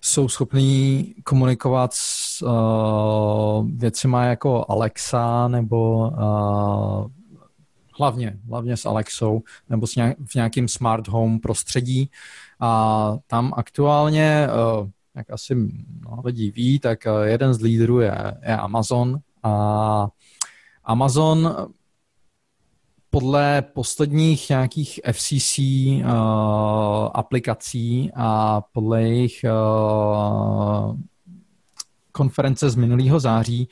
jsou schopní komunikovat s věcima jako Alexa nebo hlavně, hlavně s Alexou nebo s v nějakým smart home prostředí. A tam aktuálně jak asi mnoho lidí ví, tak eh, jeden z lídrů je, je Amazon a Amazon podle posledních nějakých FCC uh, eh, aplikací a podle jejich uh, konference z minulého září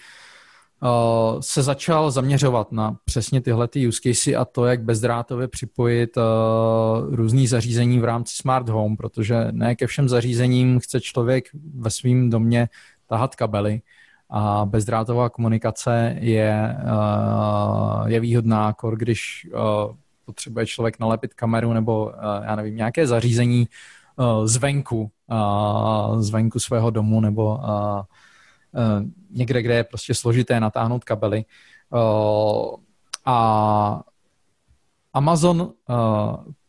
se začal zaměřovat na přesně tyhle ty use casey a to, jak bezdrátově připojit uh, různý zařízení v rámci smart home, protože ne ke všem zařízením chce člověk ve svém domě tahat kabely a bezdrátová komunikace je, uh, je výhodná, jako když potřebuje člověk nalepit kameru nebo já nevím, nějaké zařízení zvenku, zvenku svého domu nebo Eh, někde, kde je prostě složité natáhnout kabely. Eh, a Amazon uh,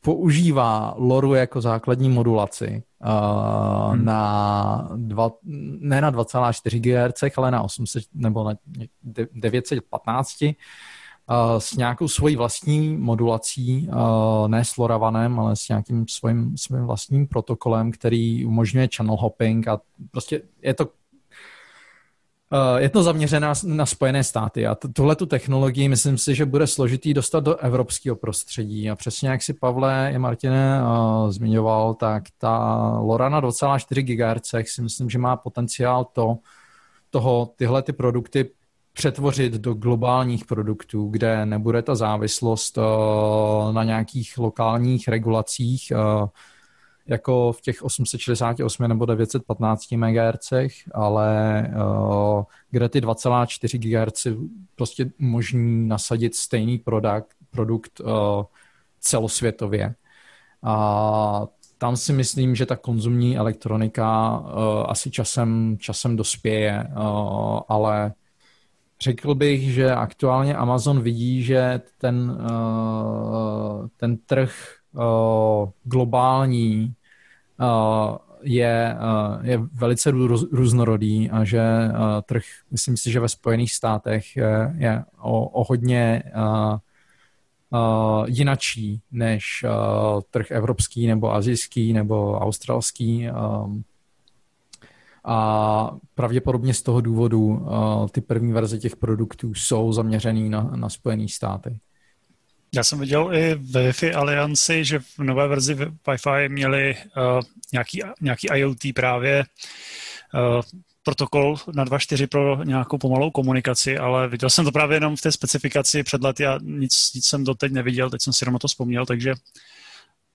používá LoRu jako základní modulaci uh, hmm. na dva, ne na 2,4 GHz, ale na 800 nebo na 915 uh, s nějakou svojí vlastní modulací, uh, ne s LoRavanem, ale s nějakým svým, svým vlastním protokolem, který umožňuje channel hopping a prostě je to Eh, je to zaměřené na Spojené státy a tuhle tu technologii myslím si, že bude složitý dostat do evropského prostředí. A přesně jak si Pavle i Martine uh, zmiňoval, tak ta LoRa na 2,4 GHz si myslím, že má potenciál to, toho, tyhle ty produkty přetvořit do globálních produktů, kde nebude ta závislost uh, na nějakých lokálních regulacích, jako v těch 868 nebo 915 MHz, ale uh, kde ty 2,4 GHz prostě umožní nasadit stejný produkt, produkt uh, celosvětově. A tam si myslím, že ta konzumní elektronika uh, asi časem, časem dospěje, uh, ale řekl bych, že aktuálně Amazon vidí, že ten, uh, ten trh uh, globální uh, je, uh, je velice růz, různorodý a že uh, trh, myslím si, že ve Spojených státech je, je o, o hodně uh, uh, jinačí než uh, trh evropský nebo azijský nebo australský. Um, a pravděpodobně z toho důvodu uh, ty první verze těch produktů jsou zaměřený na, na Spojené státy. Já jsem viděl i ve Wi-Fi alianci, že v nové verzi Wi-Fi měli uh, nějaký, nějaký IoT právě uh, protokol na 2.4 pro nějakou pomalou komunikaci, ale viděl jsem to právě jenom v té specifikaci před lety a nic, nic jsem doteď neviděl, teď jsem si jenom to vzpomněl, takže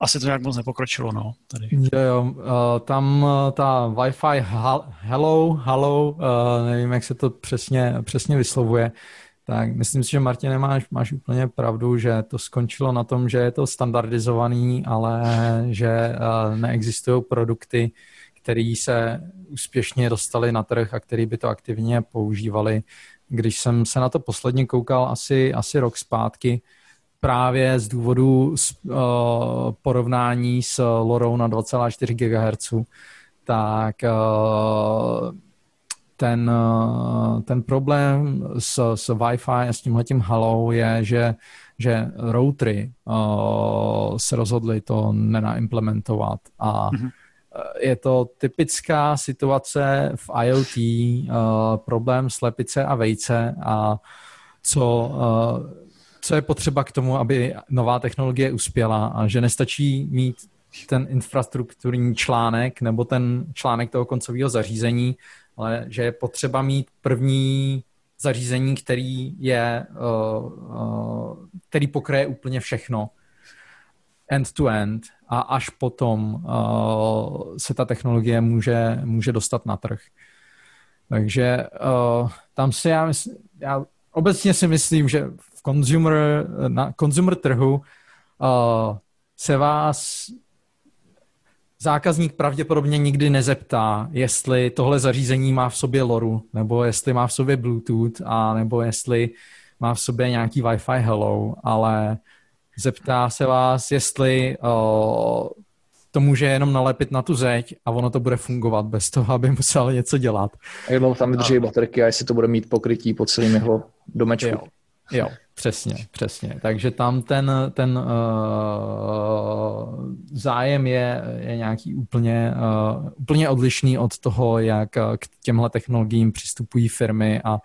asi to nějak moc nepokročilo, no, tady. Jo, jo, uh, tam ta Wi-Fi hello, hello, nevím, jak se to přesně, přesně vyslovuje, tak myslím si, že Martine máš, máš úplně pravdu, že to skončilo na tom, že je to standardizovaný, ale že uh, neexistují produkty, které se úspěšně dostali na trh a který by to aktivně používali. Když jsem se na to posledně koukal asi, asi rok zpátky, právě z důvodu uh, porovnání s LoRou na 2,4 GHz, tak uh, ten, eh, ten problém s, s Wi-Fi a s tímhletím halou je, že, že routery uh, se rozhodly to nenaimplementovat a mm-hmm. je to typická situace v IoT, uh, problém slepice a vejce a co, uh, co je potřeba k tomu, aby nová technologie uspěla a že nestačí mít ten infrastrukturní článek nebo ten článek toho koncového zařízení, ale že je potřeba mít první zařízení, který je, uh, uh, který pokryje úplně všechno end to end a až potom uh, se ta technologie může, může dostat na trh. Takže tam si já, mysl, já obecně si myslím, že v consumer, na consumer trhu se vás zákazník pravděpodobně nikdy nezeptá, jestli tohle zařízení má v sobě LoRu, nebo jestli má v sobě Bluetooth, a nebo jestli má v sobě nějaký Wi-Fi Hello, ale zeptá se vás, jestli o, to může jenom nalepit na tu zeď a ono to bude fungovat bez toho, aby musel něco dělat. A jak tam vydrží baterky a jestli to bude mít pokrytí po celém jeho domečku. Jo, jo. Přesně, přesně. Takže tam ten, ten uh, zájem je, je nějaký úplně, uh, úplně odlišný od toho, jak k těmhle technologiím přistupují firmy a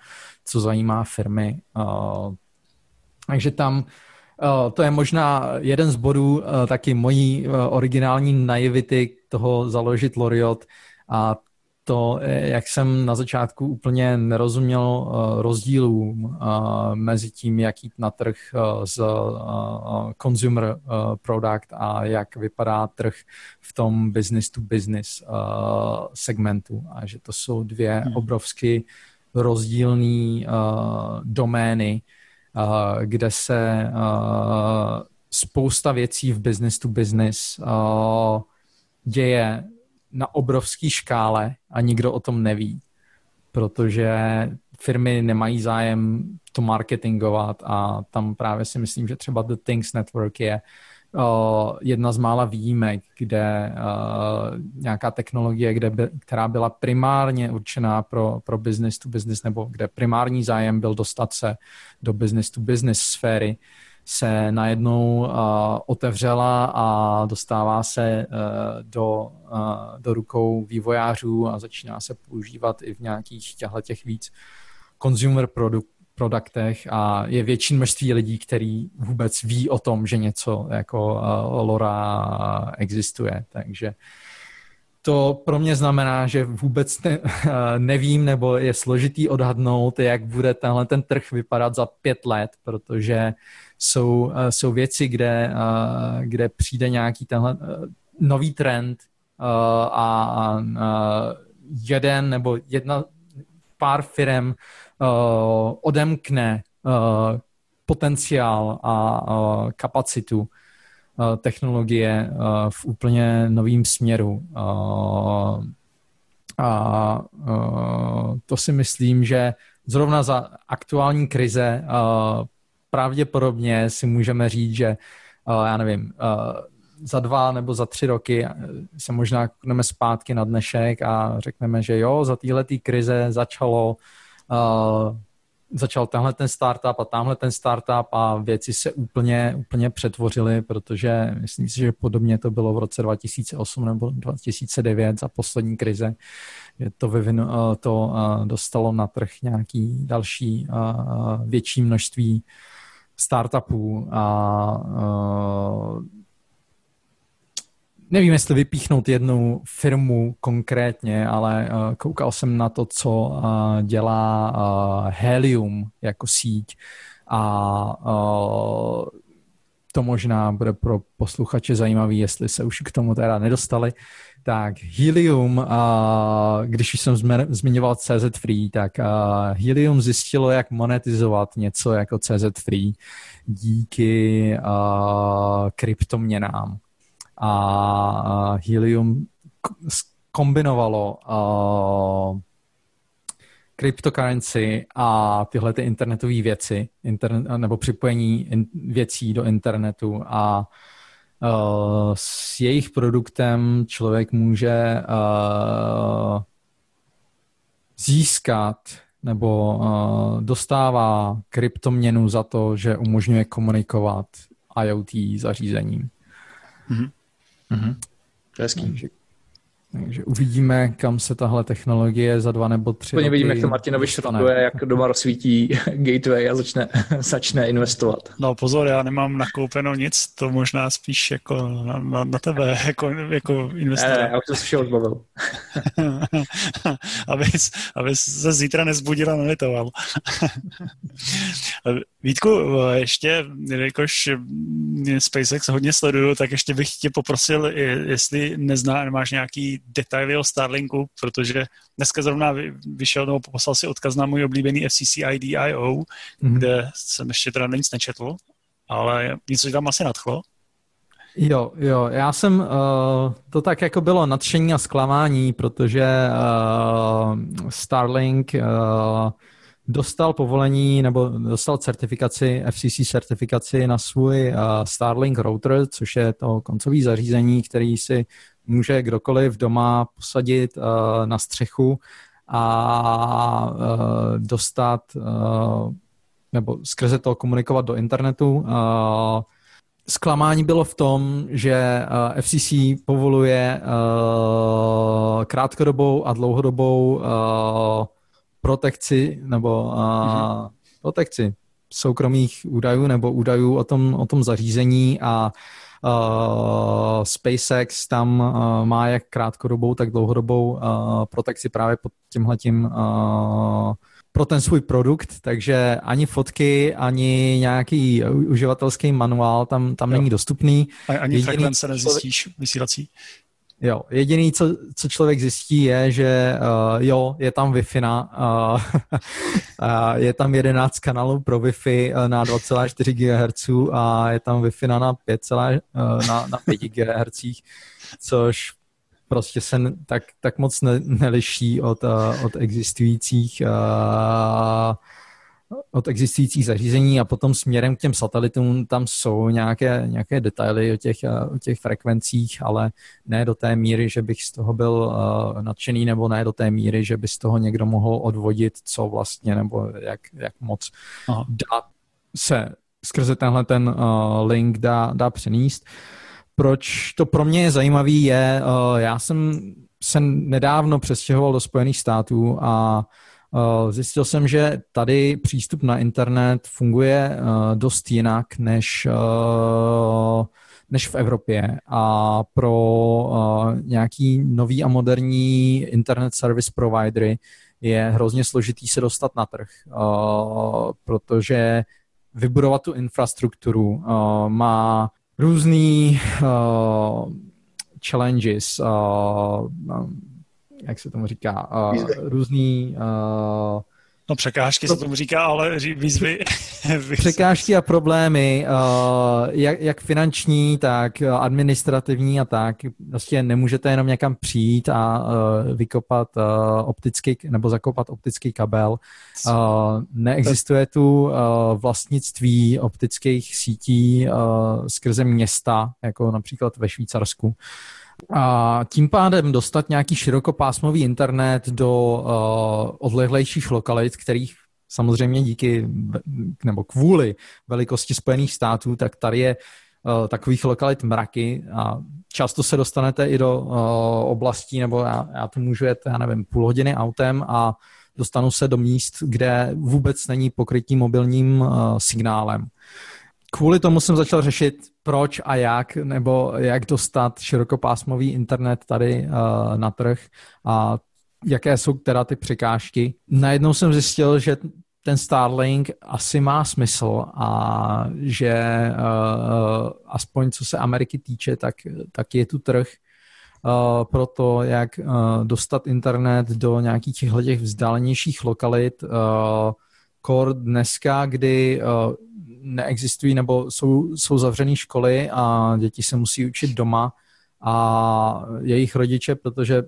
co zajímá firmy. Uh, takže tam uh, to je možná jeden z bodů taky mojí originální naivity toho založit Loriot a to, eh, jak jsem na začátku úplně nerozuměl eh, rozdílům eh, mezi tím, jak jít na trh z consumer product a jak vypadá trh v tom business to business segmentu. A že to jsou dvě hmm. obrovsky rozdílné domény, kde se spousta věcí v business to business děje na obrovský škále a nikdo o tom neví, protože firmy nemají zájem to marketingovat a tam právě si myslím, že třeba The Things Network je uh, jedna z mála výjimek, kde uh, nějaká technologie, kde by, která byla primárně určená pro, pro business to business, nebo kde primární zájem byl dostat se do business to business sféry, se najednou uh, otevřela a dostává se uh, do, uh, do rukou vývojářů a začíná se používat i v nějakých těch víc consumer produkt, produktech a je větší množství lidí, který vůbec ví o tom, že něco jako uh, LoRa existuje. Takže to pro mě znamená, že vůbec ne, (laughs) nevím, nebo je složitý odhadnout, jak bude tenhle ten trh vypadat za pět let, protože jsou, uh, jsou věci, kde, uh, kde přijde nějaký tenhle nový trend a, a jeden nebo jedna pár firm odemkne potenciál a kapacitu technologie uh, v úplně novým směru. Uh, a to si myslím, že zrovna za aktuální krize pravděpodobně si můžeme říct, že já nevím, za dva nebo za tři roky se možná koukneme zpátky na dnešek a řekneme, že jo, za téhle krize začalo začal tenhle ten startup a tamhle ten startup a věci se úplně, úplně přetvořily, protože myslím si, že podobně to bylo v roce 2008 nebo 2009 za poslední krize, že to, vyvinu, to dostalo na trh nějaký další větší množství startupů a nevím, jestli vypíchnout jednu firmu konkrétně, ale uh, koukal jsem na to, co uh, dělá uh, Helium jako síť a to možná bude pro posluchače zajímavý, jestli se už k tomu teda nedostali. Tak Helium, když už jsem zmiňoval CZ Free, tak Helium zjistilo, jak monetizovat něco jako CZ Free díky kryptoměnám a Helium kombinovalo uh, cryptocurrency a tyhle ty internetové věci, internet, nebo připojení in, věcí do internetu a s jejich produktem člověk může získat nebo dostává kryptoměnu za to, že umožňuje komunikovat IoT zařízením. Mm-hmm. Mm-hmm. Hezký. Takže, uvidíme, kam se tahle technologie za dva nebo tři Úplně vidím, jak to Martinovi šrotuje, jak doma rozsvítí (laughs) gateway a začne, (laughs) začne investovat. No pozor, já nemám nakoupeno nic, to možná spíš jako na, na, na tebe, (laughs) jako, jako investor. Ne, já už to se všeho zbavil. abys, abys se zítra nezbudil a nelitoval. Vítku, ještě, jakož SpaceX hodně sleduju, tak ještě bych tě poprosil, jestli nezná, máš nějaký detaily o Starlinku, protože dneska zrovna vyšel nebo poslal si odkaz na můj oblíbený FCC IDIO, mm-hmm. kde jsem ještě teda nic nečetl, ale něco tam asi nadchlo. Jo, jo, já jsem, uh, to tak jako bylo nadšení a zklamání, protože uh, Starlink uh, dostal povolení nebo dostal certifikaci, FCC certifikaci na svůj uh, Starlink router, což je to koncový zařízení, který si může kdokoliv doma posadit uh, na střechu a uh, dostat uh, nebo skrze to komunikovat do internetu. Uh, zklamání bylo v tom, že uh, FCC povoluje uh, krátkodobou a dlouhodobou uh, protekci nebo mm-hmm. protekci soukromých údajů nebo údajů o tom, o tom zařízení a uh, SpaceX tam uh, má jak krátkodobou, tak dlouhodobou uh, protekci právě pod tímhletím uh, pro ten svůj produkt, takže ani fotky, ani nějaký uživatelský manuál tam, tam není dostupný. A ani Jediný, frekvence nezjistíš vysílací? Jo, jediný, co, co člověk zjistí, je, že uh, jo, je tam Wi-Fi uh, uh, (laughs) je tam 11 kanálů pro Wi-Fi na 2,4 GHz a je tam Wi-Fi na, na 5, uh, na, na 5 GHz, což prostě se tak, tak moc ne, neliší od, uh, od existujících uh, od existujících zařízení a potom směrem k těm satelitům tam jsou nějaké, nějaké detaily o těch, o těch frekvencích, ale ne do té míry, že bych z toho byl uh, nadšený, nebo ne do té míry, že by z toho někdo mohl odvodit, co vlastně, nebo jak, jak moc Aha. dá se skrze tenhle ten uh, link dá, dá přenést. Proč to pro mě je zajímavý je, já jsem se nedávno přestěhoval do Spojených států a zjistil jsem, že tady přístup na internet funguje uh, dost jinak než, uh, než v Evropě. A pro nějaký nový a moderní internet service providery je hrozně složitý se dostat na trh, protože vybudovat tu infrastrukturu, má různý challenges, jak se tomu říká, uh, různý uh, No překážky se tomu říká, ale (laughs) výzvy. překážky a problémy, uh, jak, jak finanční, tak administrativní a tak. Prostě nemůžete jenom někam přijít a uh, vykopat uh, optický, nebo zakopat optický kabel. Uh, neexistuje tu uh, vlastnictví optických sítí uh, skrze města, jako například ve Švýcarsku. A tím pádem dostat nějaký širokopásmový internet do uh, odlehlejších lokalit, kterých samozřejmě díky nebo kvůli velikosti Spojených států, tak tady je uh, takových lokalit mraky a často se dostanete i do uh, oblastí, nebo já, já to můžu jet, já nevím, půl hodiny autem a dostanu se do míst, kde vůbec není pokrytí mobilním uh, signálem. Kvůli tomu jsem začal řešit, proč a jak, nebo jak dostat širokopásmový internet tady uh, na trh a jaké jsou teda ty překážky. Najednou jsem zjistil, že ten Starlink asi má smysl a že uh, aspoň co se Ameriky týče, tak, tak je tu trh uh, pro to, jak uh, dostat internet do nějakých těchto těch vzdálenějších lokalit. Uh, core dneska, kdy uh, neexistují nebo jsou, jsou zavřené školy a děti se musí učit doma a jejich rodiče, protože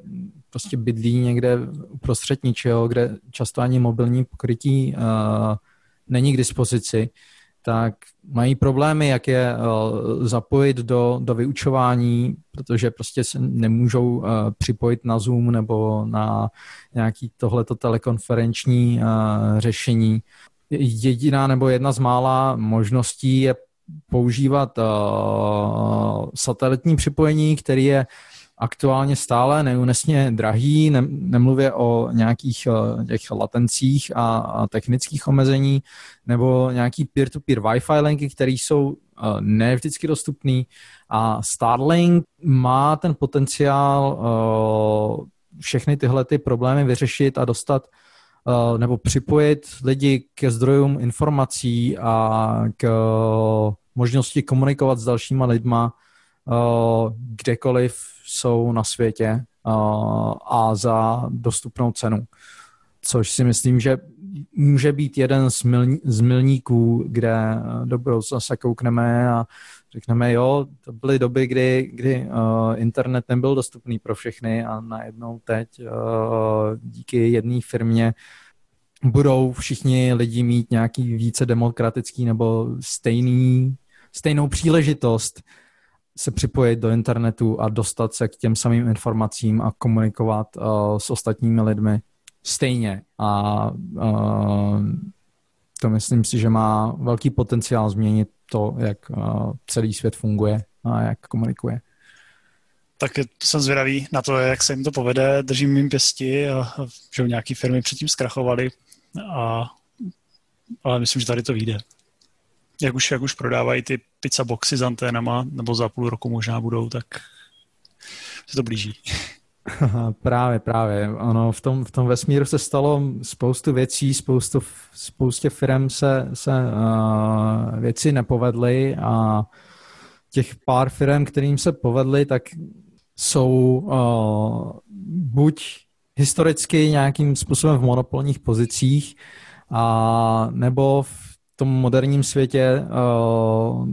prostě bydlí někde uprostřed ničeho, kde často ani mobilní pokrytí uh, není k dispozici, tak mají problémy, jak je uh, zapojit do, do vyučování, protože prostě se nemůžou uh, připojit na Zoom nebo na nějaký tohleto telekonferenční uh, řešení jediná nebo jedna z mála možností je používat uh, satelitní připojení, který je aktuálně stále neúnesně drahý, ne, nemluvě o nějakých uh, těch latencích a, a technických omezení, nebo nějaký peer-to-peer Wi-Fi linky, které jsou uh, ne vždycky dostupný. A Starlink má ten potenciál uh, všechny tyhle ty problémy vyřešit a dostat Eh, nebo připojit lidi ke zdrojům informací a k možnosti komunikovat s dalšíma lidma eh, kdekoliv jsou na světě eh, a za dostupnou cenu. Což si myslím, že může být jeden z milníků, kde do budoucna se koukneme a řekneme, jo, to byly doby, kdy, kdy uh, internet nebyl dostupný pro všechny a najednou teď uh, díky jedné firmě budou všichni lidi mít nějaký více demokratický nebo stejný, stejnou příležitost se připojit do internetu a dostat se k těm samým informacím a komunikovat uh, s ostatními lidmi stejně. A uh, to myslím si, že má velký potenciál změnit to, jak celý svět funguje a jak komunikuje. Tak jsem zvědavý na to, jak se jim to povede. Držím jim pěsti, a, že nějaké firmy předtím zkrachovaly, a, ale myslím, že tady to vyjde. Jak už, jak už prodávají ty pizza boxy s anténama, nebo za půl roku možná budou, tak se to blíží. Právě, právě. Ono v tom, v tom vesmíru se stalo spoustu věcí, spoustu, spoustě firm se, se uh, věci nepovedly a těch pár firm, kterým se povedly, tak jsou uh, buď historicky nějakým způsobem v monopolních pozicích a nebo v tom moderním světě uh,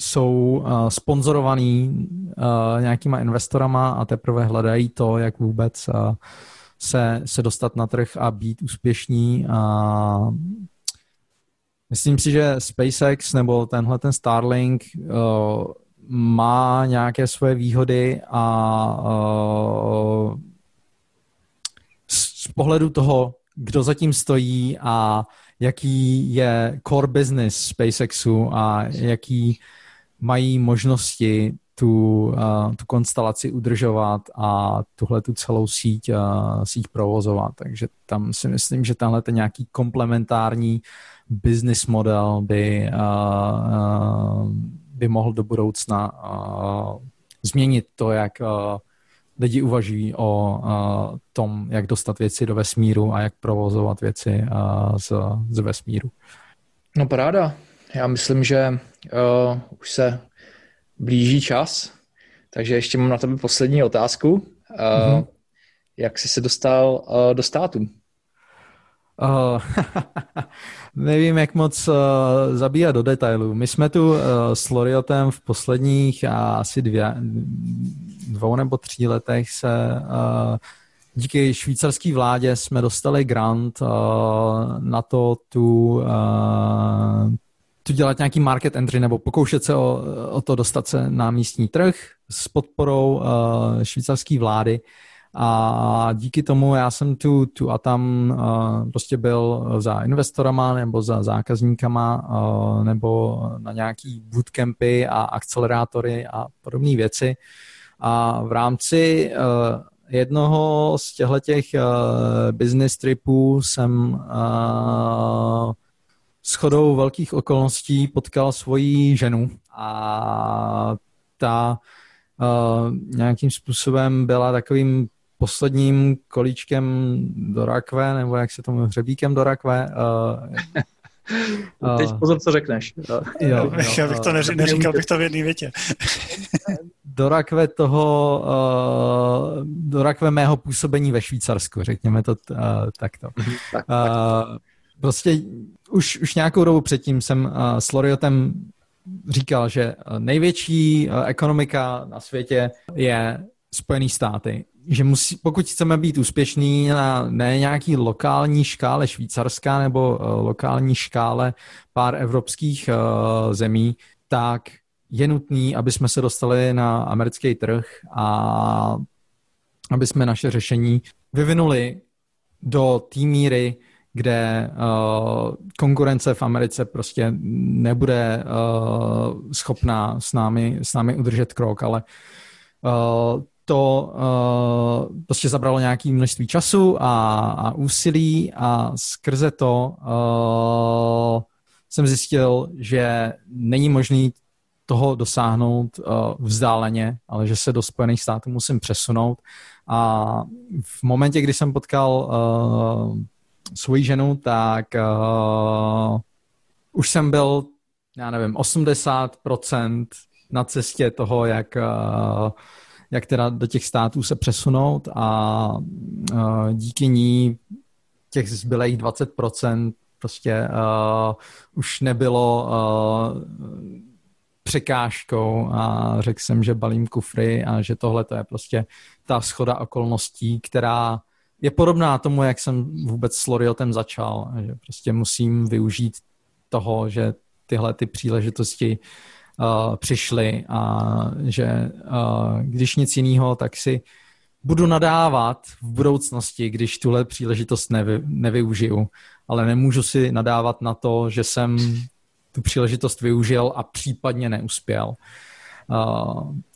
jsou uh, sponzorovaný uh, nějakýma investorama a teprve hledají to, jak vůbec uh, se, se dostat na trh a být úspěšní. A myslím si, že SpaceX nebo tenhle ten Starlink uh, má nějaké svoje výhody a uh, z pohledu toho, kdo zatím stojí a jaký je core business SpaceXu a jaký mají možnosti tu, uh, tu konstelaci udržovat a tuhle tu celou síť, uh, síť provozovat. Takže tam si myslím, že tenhle ten nějaký komplementární business model by, uh, uh, by mohl do budoucna uh, změnit to, jak uh, lidi uvažují o uh, tom, jak dostat věci do vesmíru a jak provozovat věci uh, z, z vesmíru. No paráda. Já myslím, že uh, už se blíží čas, takže ještě mám na tebe poslední otázku. Uh, mm-hmm. Jak jsi se dostal uh, do státu? Uh, (laughs) nevím, jak moc uh, zabíjat do detailů. My jsme tu uh, s Loriotem v posledních uh, asi dvě, dvou nebo tří letech se uh, díky švýcarské vládě jsme dostali grant uh, na to tu, uh, tu dělat nějaký market entry nebo pokoušet se o, o to dostat se na místní trh s podporou uh, švýcarské vlády. A díky tomu já jsem tu, tu a tam uh, prostě byl za investorama nebo za zákazníkama uh, nebo na nějaký bootcampy a akcelerátory a podobné věci. A v rámci uh, jednoho z těchto těch uh, business tripů jsem uh, shodou velkých okolností potkal svoji ženu a ta uh, nějakým způsobem byla takovým posledním kolíčkem do rakve, nebo jak se tomu hřebíkem do rakve. Uh, (laughs) Teď pozor, co řekneš. (laughs) Jo, jo, Já bych to neři, neříkal bych to v jedné větě. (laughs) do rakve toho, uh, do rakve mého působení ve Švýcarsku, řekněme to uh, takto. Mhm, tak, uh, prostě už, už nějakou dobu předtím jsem uh, s Loriotem říkal, že největší uh, ekonomika na světě je Spojené státy. Že musí, pokud chceme být úspěšní na ne nějaký lokální škále švýcarská nebo lokální škále pár evropských zemí, tak je nutný, aby jsme se dostali na americký trh a aby jsme naše řešení vyvinuli do té míry, kde uh, konkurence v Americe prostě nebude uh, schopná s námi, s námi udržet krok, ale uh, to uh, prostě zabralo nějaké množství času a, a úsilí a skrze to uh, jsem zjistil, že není možný toho dosáhnout uh, vzdáleně, ale že se do Spojených států musím přesunout. A v momentě, kdy jsem potkal uh, svoji ženu, tak uh, už jsem byl, já nevím, 80% na cestě toho, jak, uh, jak teda do těch států se přesunout a uh, díky ní těch zbylých 20% prostě uh, už nebylo uh, překážkou a řekl jsem, že balím kufry a že tohle to je prostě ta schoda okolností, která je podobná tomu, jak jsem vůbec s Loriotem začal, že prostě musím využít toho, že tyhle ty příležitosti uh, přišly a že uh, když nic jiného, tak si budu nadávat v budoucnosti, když tuhle příležitost nevy, nevyužiju, ale nemůžu si nadávat na to, že jsem tu příležitost využil a případně neuspěl. Uh,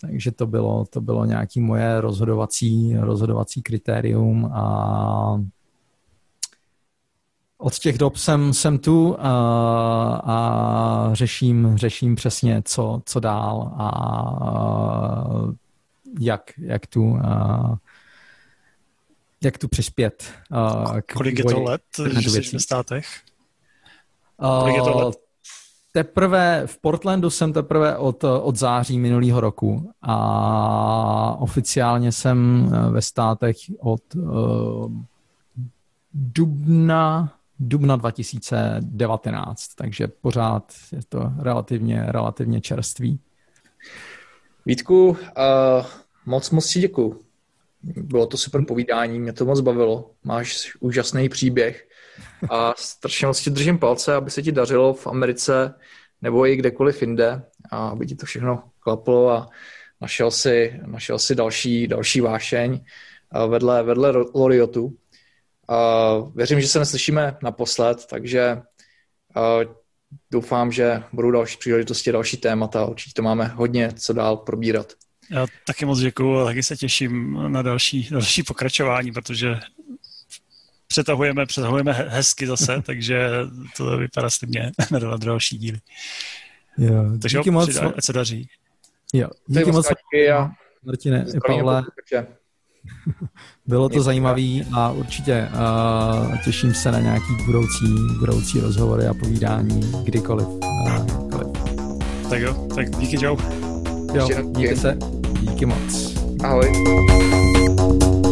takže to bylo, to bylo nějaký moje rozhodovací, rozhodovací kritérium a od těch dob jsem, jsem tu uh, a řeším, řeším přesně, co, co dál a uh, jak, jak tu uh, jak tu přispět. Uh, Kolik je to let, že jsi v státech? Kolik je to let? Teprve v Portlandu jsem teprve od, od září minulého roku a oficiálně jsem eh, ve státech od uh, dubna dubna 2019, takže pořád je to relativně, relativně čerstvý. Vítku, uh, moc moc si děkuju. Bylo to super povídání, mě to moc bavilo. Máš úžasný příběh a strašně moc ti držím palce, aby se ti dařilo v Americe nebo i kdekoliv jinde a aby ti to všechno klaplo a našel si, našel si další, další vášeň vedle, vedle Loriotu. Věřím, že se neslyšíme naposled, takže doufám, že budou další příležitosti, další témata. Určitě to máme hodně co dál probírat. Já taky moc děkuju a taky se těším na další, další pokračování, protože přetahujeme, přetahujeme hezky zase, (laughs) takže to vypadá stejně (laughs) na další díly. Jo, takže díky moc. Přidá, se daří. Jo, díky moc. A Martine, Pavle. (laughs) Bylo to zajímavé a určitě uh, těším se na nějaký budoucí, budoucí rozhovory a povídání kdykoliv. Uh, kdykoliv. Tak jo, tak díky, čau. Jo, díky se. Díky moc. Ahoj.